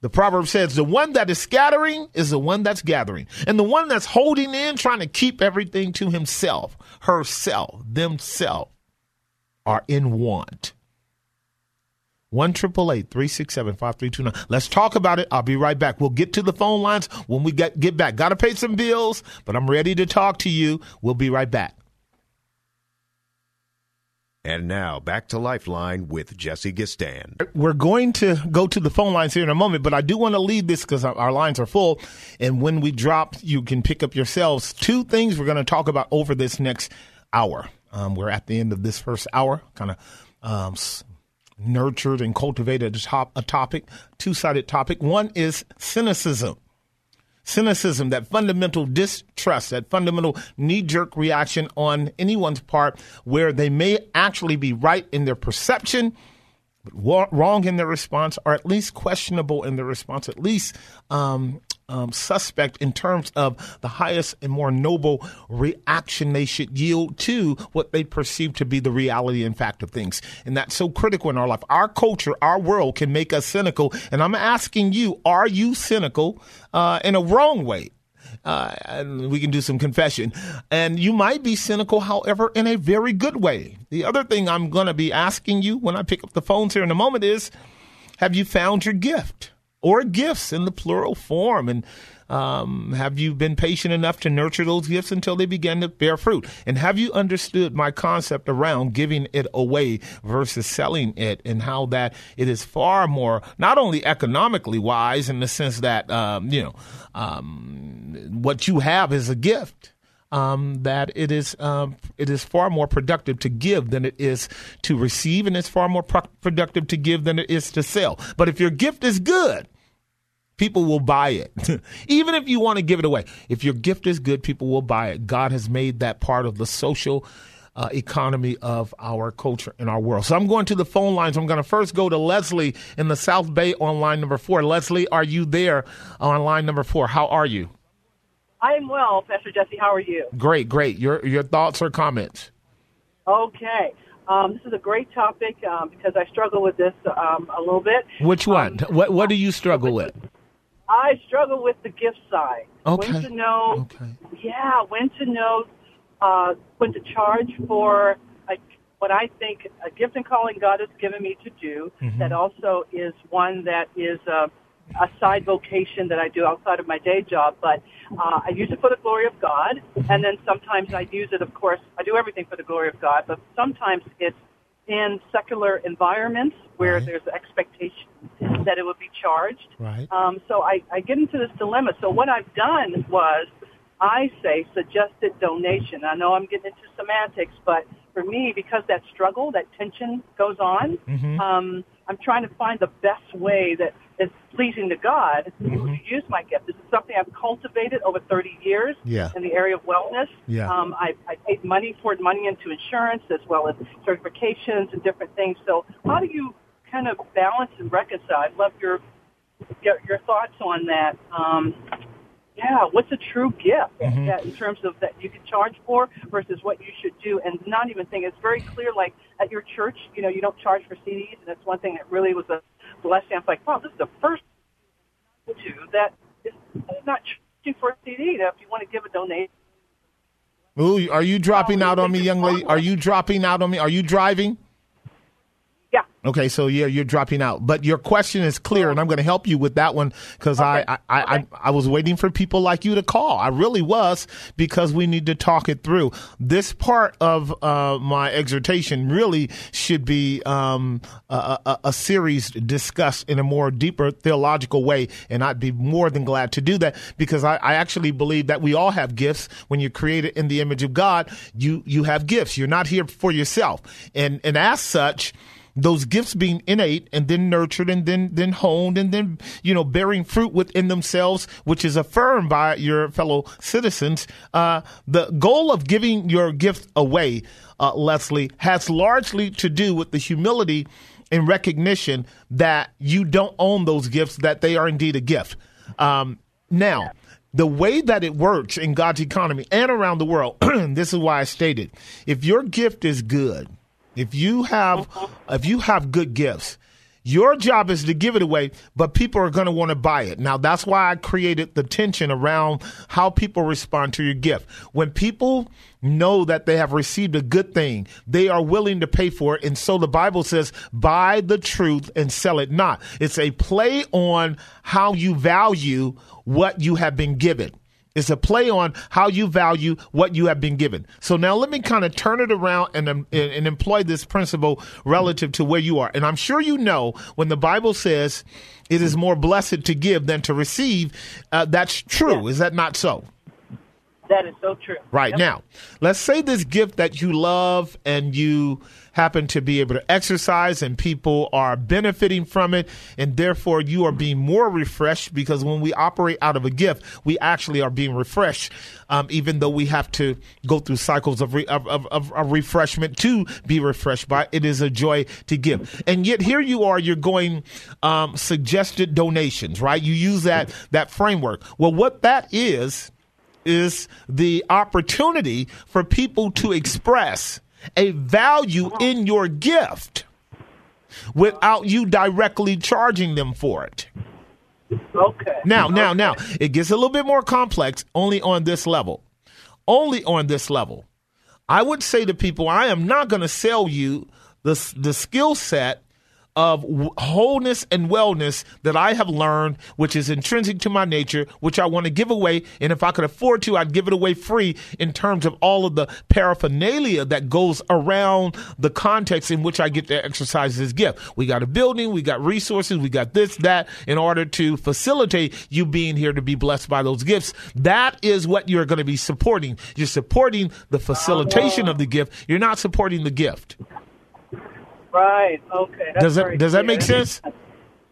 Speaker 2: The proverb says the one that is scattering is the one that's gathering. And the one that's holding in, trying to keep everything to himself, herself, themselves, are in want. 1 367 5329. Let's talk about it. I'll be right back. We'll get to the phone lines when we get, get back. Got to pay some bills, but I'm ready to talk to you. We'll be right back.
Speaker 1: And now back to Lifeline with Jesse Gistand.
Speaker 2: We're going to go to the phone lines here in a moment, but I do want to leave this because our lines are full. And when we drop, you can pick up yourselves. Two things we're going to talk about over this next hour. Um, we're at the end of this first hour, kind of um, nurtured and cultivated a, top, a topic, two sided topic. One is cynicism. Cynicism, that fundamental distrust, that fundamental knee jerk reaction on anyone's part where they may actually be right in their perception, but wrong in their response, or at least questionable in their response, at least um, um, suspect in terms of the highest and more noble reaction they should yield to what they perceive to be the reality and fact of things. And that's so critical in our life. Our culture, our world can make us cynical. And I'm asking you, are you cynical uh, in a wrong way? Uh, and we can do some confession. And you might be cynical, however, in a very good way. The other thing I'm going to be asking you when I pick up the phones here in a moment is have you found your gift? Or gifts in the plural form. And Um, have you been patient enough to nurture those gifts until they begin to bear fruit? And have you understood my concept around giving it away versus selling it and how that it is far more, not only economically wise in the sense that, um, you know, um, what you have is a gift um, that it is um, it is far more productive to give than it is to receive, and it's far more pro- productive to give than it is to sell. But if your gift is good, people will buy it. (laughs) Even if you want to give it away, if your gift is good, people will buy it. God has made that part of the social. Uh, economy of our culture and our world. So I'm going to the phone lines. I'm going to first go to Leslie in the South Bay on line number four. Leslie, are you there on line number four? How are you?
Speaker 3: I am well, Pastor Jesse. How are you?
Speaker 2: Great, great. Your your thoughts or comments?
Speaker 3: Okay. Um, this is a great topic um, because I struggle with this um, a little bit.
Speaker 2: Which one? Um, what What do you struggle with?
Speaker 3: I struggle with the gift side.
Speaker 2: Okay.
Speaker 3: When to know?
Speaker 2: Okay.
Speaker 3: Yeah, when to know uh, when to charge for a, what I think a gift and calling God has given me to do.
Speaker 2: Mm-hmm.
Speaker 3: That also is one that is. Uh, a side vocation that I do outside of my day job, but uh, I use it for the glory of God, and then sometimes I use it, of course, I do everything for the glory of God, but sometimes it's in secular environments where
Speaker 2: Right.
Speaker 3: there's expectation that it would be charged.
Speaker 2: Right.
Speaker 3: Um, so I, I get into this dilemma. So what I've done was I say suggested donation. I know I'm getting into semantics, but for me, because that struggle, that tension goes on,
Speaker 2: Mm-hmm.
Speaker 3: um, I'm trying to find the best way that is pleasing to God
Speaker 2: Mm-hmm.
Speaker 3: to use my gift. This is something I've cultivated over 30 years
Speaker 2: Yeah.
Speaker 3: in the area of wellness.
Speaker 2: Yeah.
Speaker 3: Um, I, I paid money, poured money into insurance as well as certifications and different things. So how do you kind of balance and reconcile? I'd love your your, your thoughts on that. Um, yeah, what's a true gift
Speaker 2: Mm-hmm.
Speaker 3: that in terms of that you can charge for versus what you should do, and not even think it's very clear. Like at your church, you know, you don't charge for CDs, and that's one thing that really was a blessing. I'm like, wow, this is the first to that is not charging for a CD. That if you want to give a donation.
Speaker 2: Ooh, are you dropping out on me, young lady? Are you dropping out on me? Are you driving?
Speaker 3: Yeah.
Speaker 2: Okay, so yeah, you're dropping out, but your question is clear, and I'm going to help you with that one because I, I, I, I, I was waiting for people like you to call. I really was because we need to talk it through. This part of uh, my exhortation really should be um, a, a, a series discussed in a more deeper theological way, and I'd be more than glad to do that because I, I actually believe that we all have gifts. When you're created in the image of God, you you have gifts. You're not here for yourself, and and as such those gifts being innate and then nurtured and then then honed and then you know bearing fruit within themselves which is affirmed by your fellow citizens uh, the goal of giving your gift away uh, leslie has largely to do with the humility and recognition that you don't own those gifts that they are indeed a gift. Um, now the way that it works in god's economy and around the world (clears throat) this is why i stated if your gift is good if you have if you have good gifts, your job is to give it away, but people are going to want to buy it. Now that's why I created the tension around how people respond to your gift. When people know that they have received a good thing, they are willing to pay for it. And so the Bible says, buy the truth and sell it not. It's a play on how you value what you have been given. It's a play on how you value what you have been given. So now let me kind of turn it around and, um, and, and employ this principle relative to where you are. And I'm sure you know when the Bible says it is more blessed to give than to receive, uh, that's true. Is that not so?
Speaker 3: That is so true.
Speaker 2: Right
Speaker 3: Yep.
Speaker 2: now, let's say this gift that you love and you happen to be able to exercise and people are benefiting from it and therefore you are being more refreshed because when we operate out of a gift we actually are being refreshed um, even though we have to go through cycles of, re- of, of, of, of refreshment to be refreshed by it is a joy to give and yet here you are you're going um, suggested donations right you use that that framework well what that is is the opportunity for people to express a value in your gift without you directly charging them for it.
Speaker 3: Okay.
Speaker 2: Now, now, now, it gets a little bit more complex only on this level. Only on this level. I would say to people, I am not going to sell you the, the skill set of wholeness and wellness that I have learned, which is intrinsic to my nature, which I want to give away. And if I could afford to, I'd give it away free in terms of all of the paraphernalia that goes around the context in which I get to exercise this gift. We got a building, we got resources, we got this, that, in order to facilitate you being here to be blessed by those gifts. That is what you're going to be supporting. You're supporting the facilitation of the gift. You're not supporting the gift.
Speaker 3: Right. Okay. That's
Speaker 2: Does that does that make sense?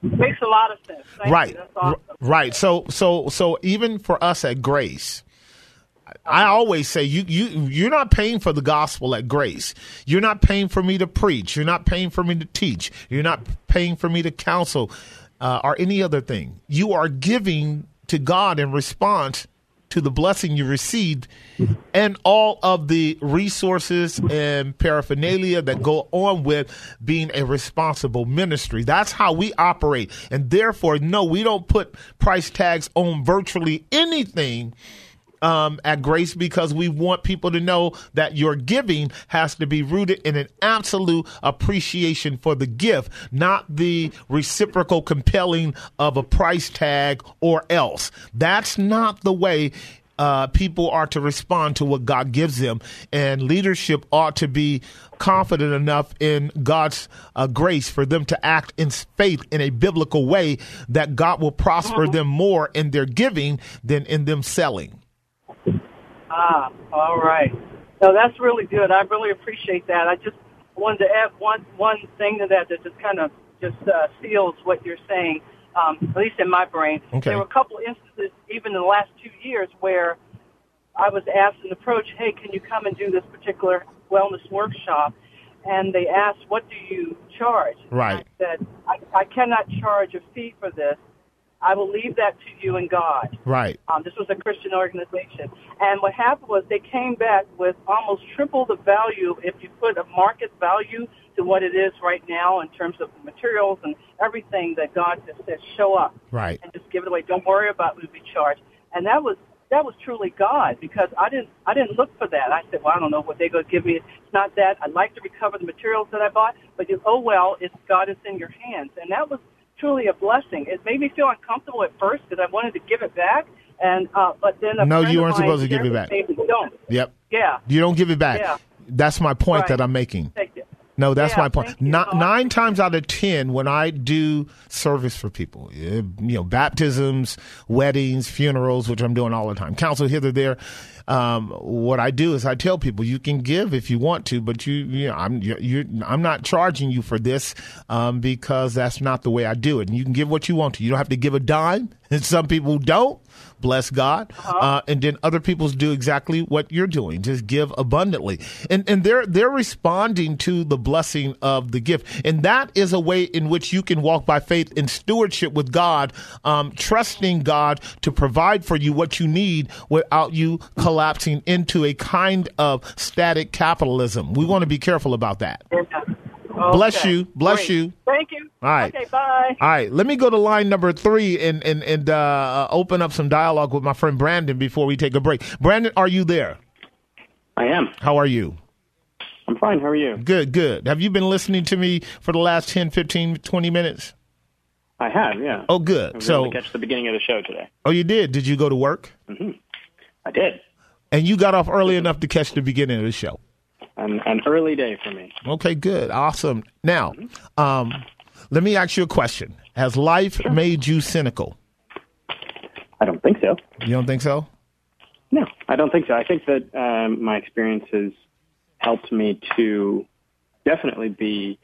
Speaker 3: Makes a lot of sense. Thank
Speaker 2: right
Speaker 3: awesome.
Speaker 2: Right so so so even for us at grace I always say you you you're not paying for the gospel at grace. You're not paying for me to preach. You're not paying for me to teach. You're not paying for me to counsel uh, or any other thing. You are giving to God in response to the blessing you received mm-hmm. and all of the resources and paraphernalia that go on with being a responsible ministry. That's how we operate. And therefore, no, we don't put price tags on virtually anything um, at Grace because we want people to know that your giving has to be rooted in an absolute appreciation for the gift, not the reciprocal compelling of a price tag or else. That's not the way. Uh, people are to respond to what God gives them, and leadership ought to be confident enough in God's uh, grace for them to act in faith in a biblical way that God will prosper them more in their giving than in them selling.
Speaker 3: Ah, all right. No, that's really good. I really appreciate that. I just wanted to add one one thing to that that just kind of just uh, seals what you're saying, um, at least in my brain.
Speaker 2: Okay.
Speaker 3: There were a couple instances, even in the last two years, where I was asked an approach, hey, can you come and do this particular wellness workshop? And they asked, what do you charge?
Speaker 2: Right.
Speaker 3: And I said, I, I cannot charge a fee for this. I will leave that to you and God.
Speaker 2: Right.
Speaker 3: Um, this was a Christian organization. And what happened was they came back with almost triple the value if you put a market value to what it is right now in terms of the materials and everything that God just said, show up
Speaker 2: Right.
Speaker 3: and just give it away. Don't worry about we charge. And that was that was truly God because I didn't I didn't look for that. I said, well, I don't know what they're going to give me. It's not that. I'd like to recover the materials that I bought, but you, oh well, it's God is in your hands, and that was truly a blessing. It made me feel uncomfortable at first because I wanted to give it back, and uh, but then
Speaker 2: No, you weren't supposed to give it back.
Speaker 3: Don't.
Speaker 2: Yep.
Speaker 3: Yeah.
Speaker 2: You don't give it back.
Speaker 3: Yeah.
Speaker 2: That's my point
Speaker 3: Right.
Speaker 2: that I'm making. No, that's
Speaker 3: Yeah,
Speaker 2: my point. Not, nine times out of ten, when I do service for people, eh, you know, baptisms, weddings, funerals, which I'm doing all the time, counsel hither there. Um, what I do is I tell people you can give if you want to, but you, you know, I'm you're, you're, I'm not charging you for this um, because that's not the way I do it. And you can give what you want to. You don't have to give a dime. And (laughs) some people don't. Bless God, uh, and then other people's do exactly what you're doing. Just give abundantly, and and they're they're responding to the blessing of the gift, and that is a way in which you can walk by faith in stewardship with God, um, trusting God to provide for you what you need without you collapsing into a kind of static capitalism. We want to be careful about that.
Speaker 3: Yeah.
Speaker 2: Bless you. Bless
Speaker 3: Great.
Speaker 2: you.
Speaker 3: Thank you.
Speaker 2: All right.
Speaker 3: Okay. Bye.
Speaker 2: All right, let me go to line number three and and and uh, open up some dialogue with my friend Brandon before we take a break. Brandon, are you there?
Speaker 4: I am.
Speaker 2: How are you?
Speaker 4: I'm fine. How are you?
Speaker 2: Good, good. Have you been listening to me for the last 10, 15, 20 minutes?
Speaker 4: I have, yeah.
Speaker 2: Oh,
Speaker 4: I
Speaker 2: good.
Speaker 4: was
Speaker 2: So,
Speaker 4: able to catch the beginning of the show today.
Speaker 2: oh, you did. Did you go to work? Mm-hmm.
Speaker 4: I did.
Speaker 2: And you got off early enough to catch the beginning of the show.
Speaker 4: An, an early day for me.
Speaker 2: Okay, good. Awesome. Now, um, let me ask you a question. Has life made you cynical?
Speaker 4: I don't think so.
Speaker 2: You don't think so?
Speaker 4: No, I don't think so. I think that um, my experience has helped me to definitely be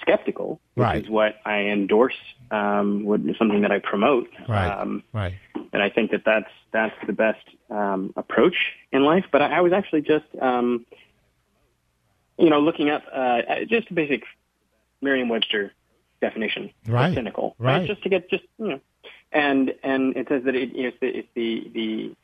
Speaker 4: skeptical, which
Speaker 2: Right.
Speaker 4: is what I endorse, um, what is something that I promote.
Speaker 2: Right.
Speaker 4: Um,
Speaker 2: Right.
Speaker 4: and I think that that's that's the best um, approach in life. But I, I was actually just, um, you know, looking up uh, just a basic Merriam-Webster definition
Speaker 2: Right.
Speaker 4: cynical,
Speaker 2: Right.
Speaker 4: Just to get just you know, and and it says that it, it's the it's the the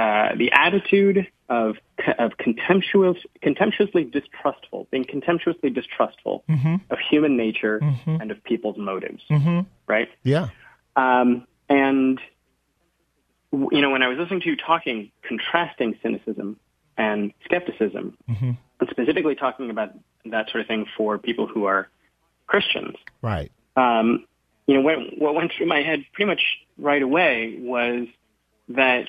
Speaker 4: uh, the attitude of of contemptuous contemptuously distrustful, being contemptuously distrustful of human nature and of people's motives, right?
Speaker 2: Yeah.
Speaker 4: Um, and you know, when I was listening to you talking, contrasting cynicism and skepticism, and specifically talking about that sort of thing for people who are Christians.
Speaker 2: Right.
Speaker 4: Um, you know, what, what went through my head pretty much right away was that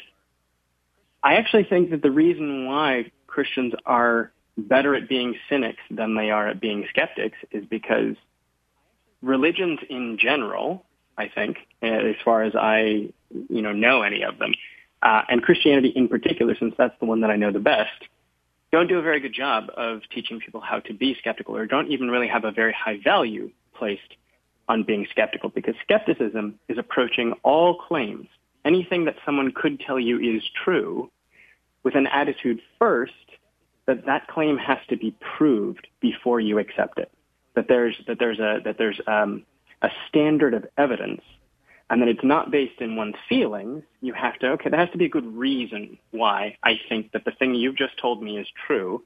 Speaker 4: I actually think that the reason why Christians are better at being cynics than they are at being skeptics is because religions in general, I think, as far as I, you know, know any of them, uh, and Christianity in particular, since that's the one that I know the best, don't do a very good job of teaching people how to be skeptical or don't even really have a very high value placed on being skeptical because skepticism is approaching all claims, anything that someone could tell you is true, with an attitude first that that claim has to be proved before you accept it. That there's that there's a that there's um, a standard of evidence, and that it's not based in one's feelings. You have to okay, there has to be a good reason why I think that the thing you've just told me is true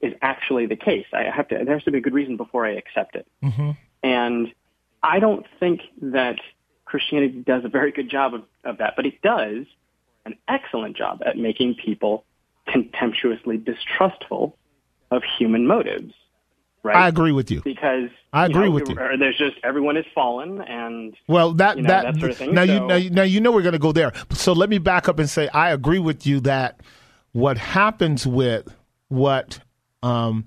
Speaker 4: is actually the case. I have to there has to be a good reason before I accept it.
Speaker 2: Mm-hmm.
Speaker 4: And I don't think that Christianity does a very good job of, of that, but it does an excellent job at making people contemptuously distrustful of human motives. Right?
Speaker 2: I agree with you
Speaker 4: because
Speaker 2: I agree
Speaker 4: you know,
Speaker 2: with you.
Speaker 4: There's just everyone is fallen, and
Speaker 2: well, that
Speaker 4: you know,
Speaker 2: that,
Speaker 4: that sort of thing.
Speaker 2: now
Speaker 4: so,
Speaker 2: you now, you now you know we're going to go there. So let me back up and say I agree with you that what happens with what um,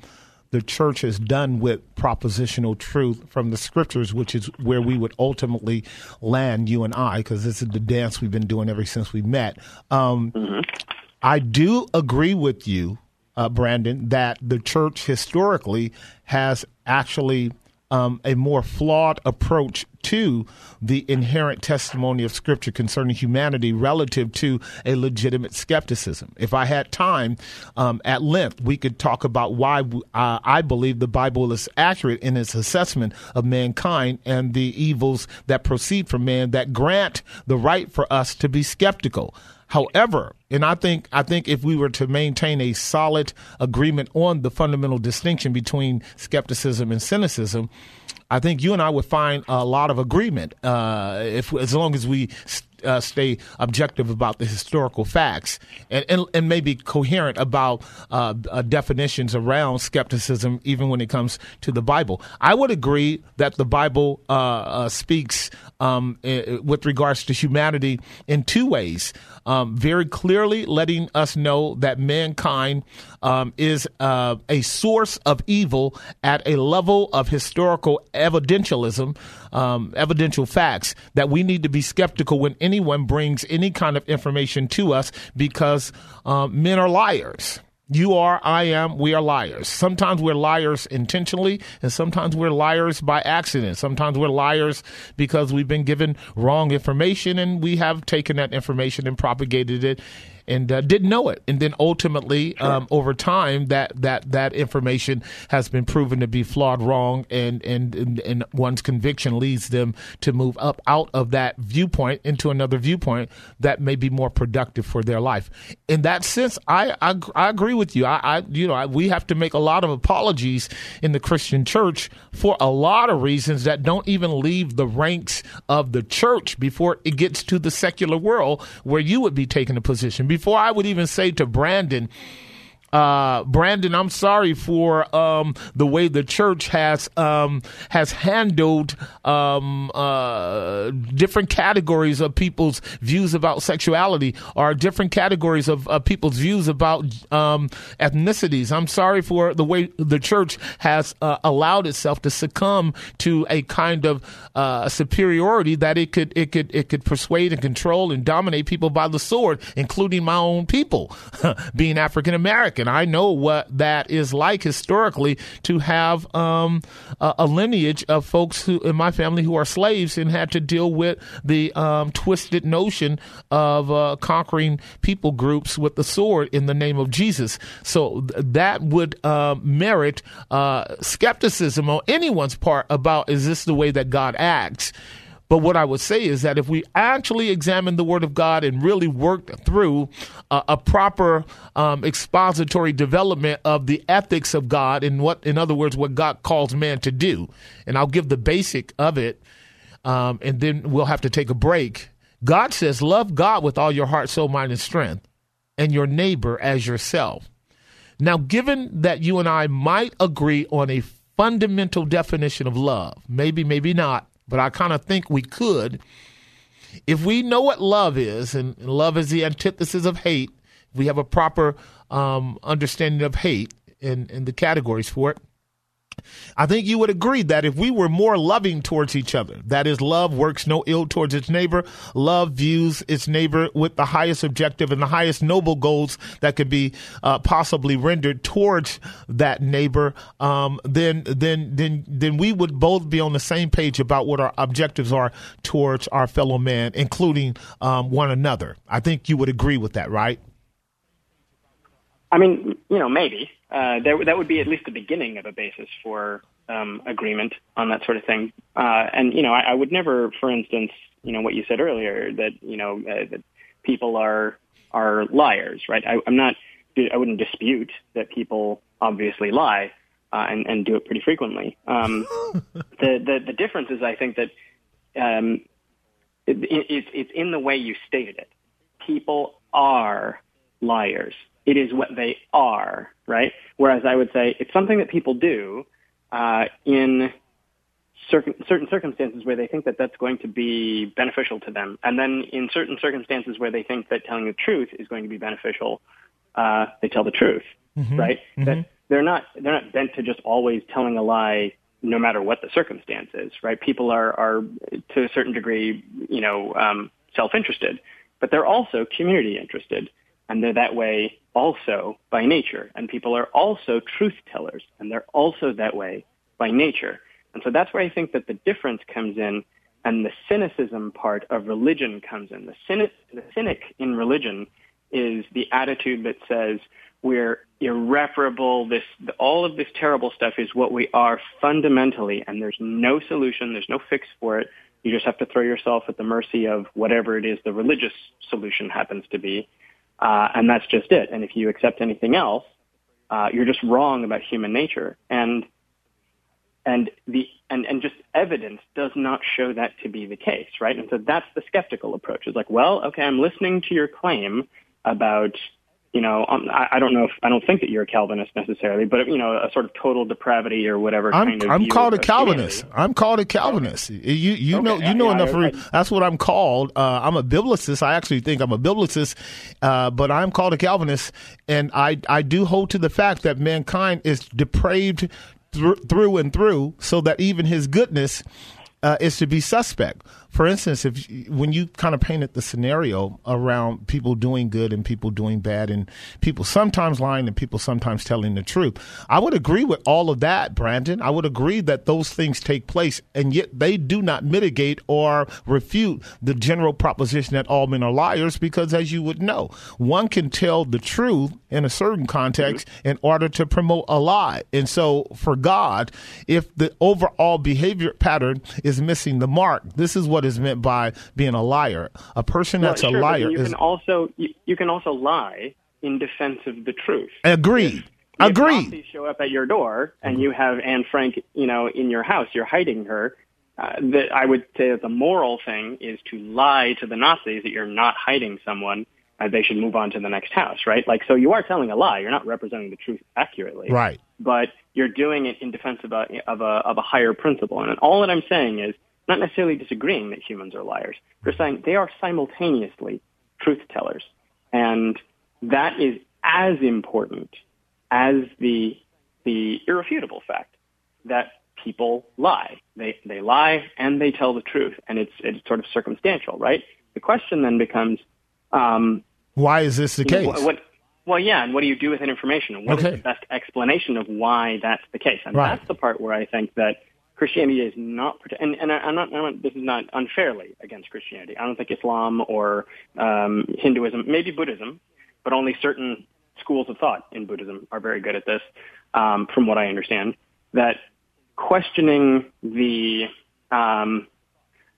Speaker 2: the church has done with propositional truth from the scriptures, which is where we would ultimately land, you and I, because this is the dance we've been doing ever since we met. Um,
Speaker 4: mm-hmm.
Speaker 2: I do agree with you, uh, Brandon, that the church historically has actually um, a more flawed approach to the inherent testimony of Scripture concerning humanity relative to a legitimate skepticism. If I had time um, at length, we could talk about why uh, I believe the Bible is accurate in its assessment of mankind and the evils that proceed from man that grant the right for us to be skeptical. However, and I think I think if we were to maintain a solid agreement on the fundamental distinction between skepticism and cynicism, I think you and I would find a lot of agreement uh, if as long as we uh, stay objective about the historical facts and, and, and maybe coherent about uh, uh, definitions around skepticism, even when it comes to the Bible. I would agree that the Bible uh, uh, speaks um, with regards to humanity in two ways. Um, very clearly letting us know that mankind um, is uh, a source of evil at a level of historical evidentialism, um, evidential facts, that we need to be skeptical when anyone brings any kind of information to us because um, men are liars. You are, I am, we are liars. Sometimes we're liars intentionally, and sometimes we're liars by accident. Sometimes we're liars because we've been given wrong information and we have taken that information and propagated it and uh, didn't know it. And then ultimately, sure. um, over time, that, that, that information has been proven to be flawed, wrong, and, and, and, and one's conviction leads them to move up out of that viewpoint into another viewpoint that may be more productive for their life. In that sense, I, I, I agree with you. I, I you know, I, we have to make a lot of apologies in the Christian church for a lot of reasons that don't even leave the ranks of the church before it gets to the secular world where you would be taking a position before I would even say to Brandon, uh, Brandon, I'm sorry for um, the way the church has um, has handled um, uh, different categories of people's views about sexuality or different categories of, of people's views about um, ethnicities. I'm sorry for the way the church has uh, allowed itself to succumb to a kind of uh, superiority that it could it could it could persuade and control and dominate people by the sword, including my own people, (laughs) being African American and I know what that is like historically to have um, a, a, lineage of folks who in my family who are slaves and had to deal with the um, twisted notion of uh, conquering people groups with the sword in the name of Jesus. So th- that would uh, merit uh, skepticism on anyone's part about is this the way that God acts? But what I would say is that if we actually examine the Word of God and really work through uh, a proper um, expository development of the ethics of God and what, in other words, what God calls man to do, and I'll give the basic of it, um, and then we'll have to take a break. God says, Love God with all your heart, soul, mind, and strength, and your neighbor as yourself. Now, given that you and I might agree on a fundamental definition of love. Maybe, maybe not, but I kind of think we could. If we know what love is, and love is the antithesis of hate, if we have a proper um, understanding of hate and, and the categories for it. I think you would agree that if we were more loving towards each other, that is, love works no ill towards its neighbor, love views its neighbor with the highest objective and the highest noble goals that could be uh, possibly rendered towards that neighbor, um, then then then then we would both be on the same page about what our objectives are towards our fellow man, including um, one another. I think you would agree with that, right?
Speaker 4: I mean, you know, maybe uh, there, that would be at least the beginning of a basis for um, agreement on that sort of thing. Uh, and you know, I, I would never, for instance, you know, what you said earlier that you know uh, that people are are liars, right? I, I'm not. I wouldn't dispute that people obviously lie uh, and and do it pretty frequently. Um, (laughs) the, the the difference is, I think that um, it, it, it's in the way you stated it. People are liars it is what they are, right? Whereas I would say it's something that people do uh, in certain, certain circumstances where they think that that's going to be beneficial to them, and then in certain circumstances where they think that telling the truth is going to be beneficial, uh, they tell the truth, mm-hmm. right? Mm-hmm. That they're not they're not bent to just always telling a lie no matter what the circumstance is, right? People are are to a certain degree, you know, um, self interested, but they're also community interested and they're that way also by nature. And people are also truth tellers, and they're also that way by nature. And so that's where I think that the difference comes in, and the cynicism part of religion comes in. The cynic, the cynic in religion is the attitude that says we're irreparable. This, all of this terrible stuff is what we are fundamentally, and there's no solution. There's no fix for it. You just have to throw yourself at the mercy of whatever it is the religious solution happens to be. Uh, and that's just it. And if you accept anything else, uh, you're just wrong about human nature. And and the and, and just evidence does not show that to be the case, right? And so that's the skeptical approach. It's like, well, okay, I'm listening to your claim about you know, um, I, I, don't know if I don't think that you're a Calvinist necessarily, but you know, a sort of total depravity or whatever.
Speaker 2: I'm,
Speaker 4: kind of
Speaker 2: I'm called a Calvinist. I'm called a Calvinist. You you okay. know you know yeah, enough. I, that's what I'm called. Uh, I'm a biblicist. I actually think I'm a biblicist, uh, but I'm called a Calvinist, and I I do hold to the fact that mankind is depraved through and through, so that even His goodness uh, is to be suspect for instance, if when you kind of painted the scenario around people doing good and people doing bad and people sometimes lying and people sometimes telling the truth, I would agree with all of that, Brandon. I would agree that those things take place and yet they do not mitigate or refute the general proposition that all men are liars because as you would know, one can tell the truth in a certain context mm-hmm. in order to promote a lie. And so for God, if the overall behavior pattern is missing the mark, this is what what is meant by being a liar. A person
Speaker 4: well,
Speaker 2: that's
Speaker 4: sure,
Speaker 2: a liar
Speaker 4: you
Speaker 2: is
Speaker 4: can also you, you, can also lie in defense of the truth.
Speaker 2: Agreed.
Speaker 4: If,
Speaker 2: Agreed.
Speaker 4: If Nazis show up at your door and you have Anne Frank, you know, in your house, you're hiding her. Uh, that I would say that the moral thing is to lie to the Nazis that you're not hiding someone. Uh, they should move on to the next house, right? Like, so you are telling a lie. You're not representing the truth accurately,
Speaker 2: right?
Speaker 4: But you're doing it in defense of a of a of a higher principle. And all that I'm saying is not necessarily disagreeing that humans are liars. They're saying they are simultaneously truth tellers. And that is as important as the, the irrefutable fact that people lie. They, they lie and they tell the truth. And it's, it's sort of circumstantial, right? The question then becomes, um,
Speaker 2: why is this the case?
Speaker 4: Know, what, well, yeah, and what do you do with that information? What okay. is the best explanation of why that's the case? And right. that's the part where I think that Christianity is not, and, and I, am not, I'm not, this is not unfairly against Christianity. I don't think Islam or um, Hinduism, maybe Buddhism, but only certain schools of thought in Buddhism are very good at this, um, from what I understand. That questioning the um,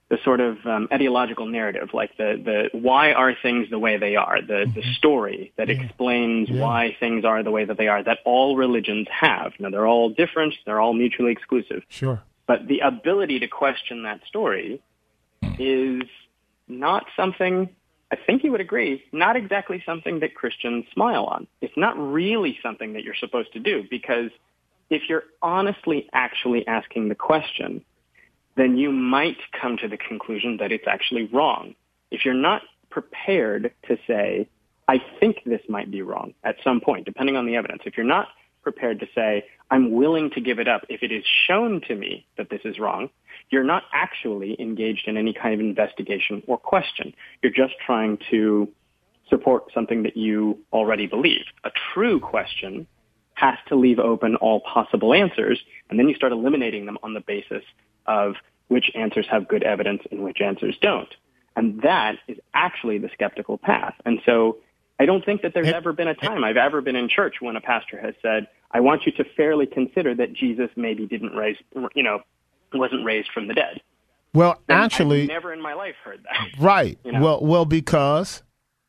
Speaker 4: the sort of um, ideological narrative, like the the why are things the way they are, the mm-hmm. the story that yeah. explains yeah. why things are the way that they are, that all religions have. Now they're all different, they're all mutually exclusive.
Speaker 2: Sure.
Speaker 4: But the ability to question that story is not something. I think you would agree, not exactly something that Christians smile on. It's not really something that you're supposed to do because if you're honestly actually asking the question, then you might come to the conclusion that it's actually wrong. If you're not prepared to say, I think this might be wrong at some point, depending on the evidence, if you're not prepared to say, I'm willing to give it up if it is shown to me that this is wrong, you're not actually engaged in any kind of investigation or question. You're just trying to support something that you already believe. A true question has to leave open all possible answers, and then you start eliminating them on the basis of which answers have good evidence and which answers don't. And that is actually the skeptical path. And so I don't think that there's ever been a time I've ever been in church when a pastor has said, I want you to fairly consider that Jesus maybe didn't raise, you know, wasn't raised from the dead.
Speaker 2: Well, and actually,
Speaker 4: I've never in my life heard that.
Speaker 2: Right. You know? Well, well, because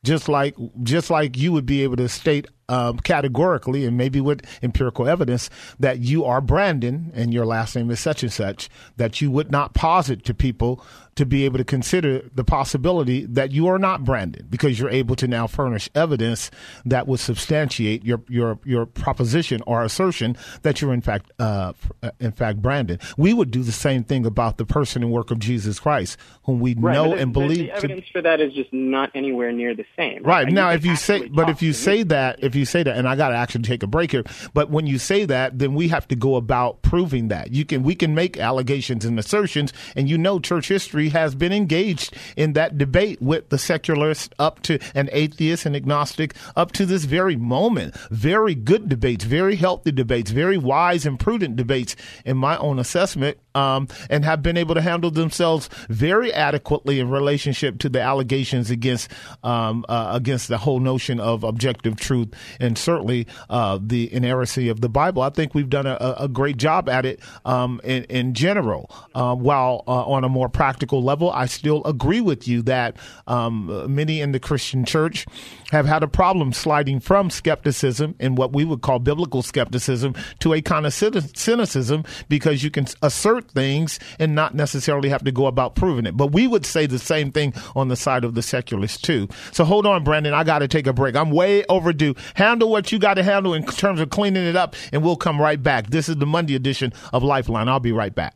Speaker 2: just like just like you would be able to state um, categorically and maybe with empirical evidence that you are Brandon and your last name is such and such, that you would not posit to people to be able to consider the possibility that you are not Brandon because you're able to now furnish evidence that would substantiate your your your proposition or assertion that you're in fact uh, in fact Brandon. We would do the same thing about the person and work of Jesus Christ, whom we
Speaker 4: right,
Speaker 2: know and believe.
Speaker 4: The evidence to, for that is just not anywhere near the same.
Speaker 2: Right, right. now, if you say, but if you say that, if you say that, and I got to actually take a break here, but when you say that, then we have to go about proving that. You can we can make allegations and assertions, and you know, church history has been engaged in that debate with the secularists up to an atheist and agnostic up to this very moment. Very good debates, very healthy debates, very wise and prudent debates, in my own assessment, um, and have been able to handle themselves very adequately in relationship to the allegations against um, uh, against the whole notion of objective truth and certainly uh, the inerrancy of the Bible. I think we've done a, a great job at it um, in, in, general. Uh, while on a more practical level, I still agree with you that um, many in the Christian church have had a problem sliding from skepticism and what we would call biblical skepticism to a kind of cynicism because you can assert things and not necessarily have to go about proving it. But we would say the same thing on the side of the secularists too. So hold on, Brandon. I got to take a break. I'm way overdue. Handle what you got to handle in terms of cleaning it up, and we'll come right back. This is the Monday edition of Lifeline. I'll be right back.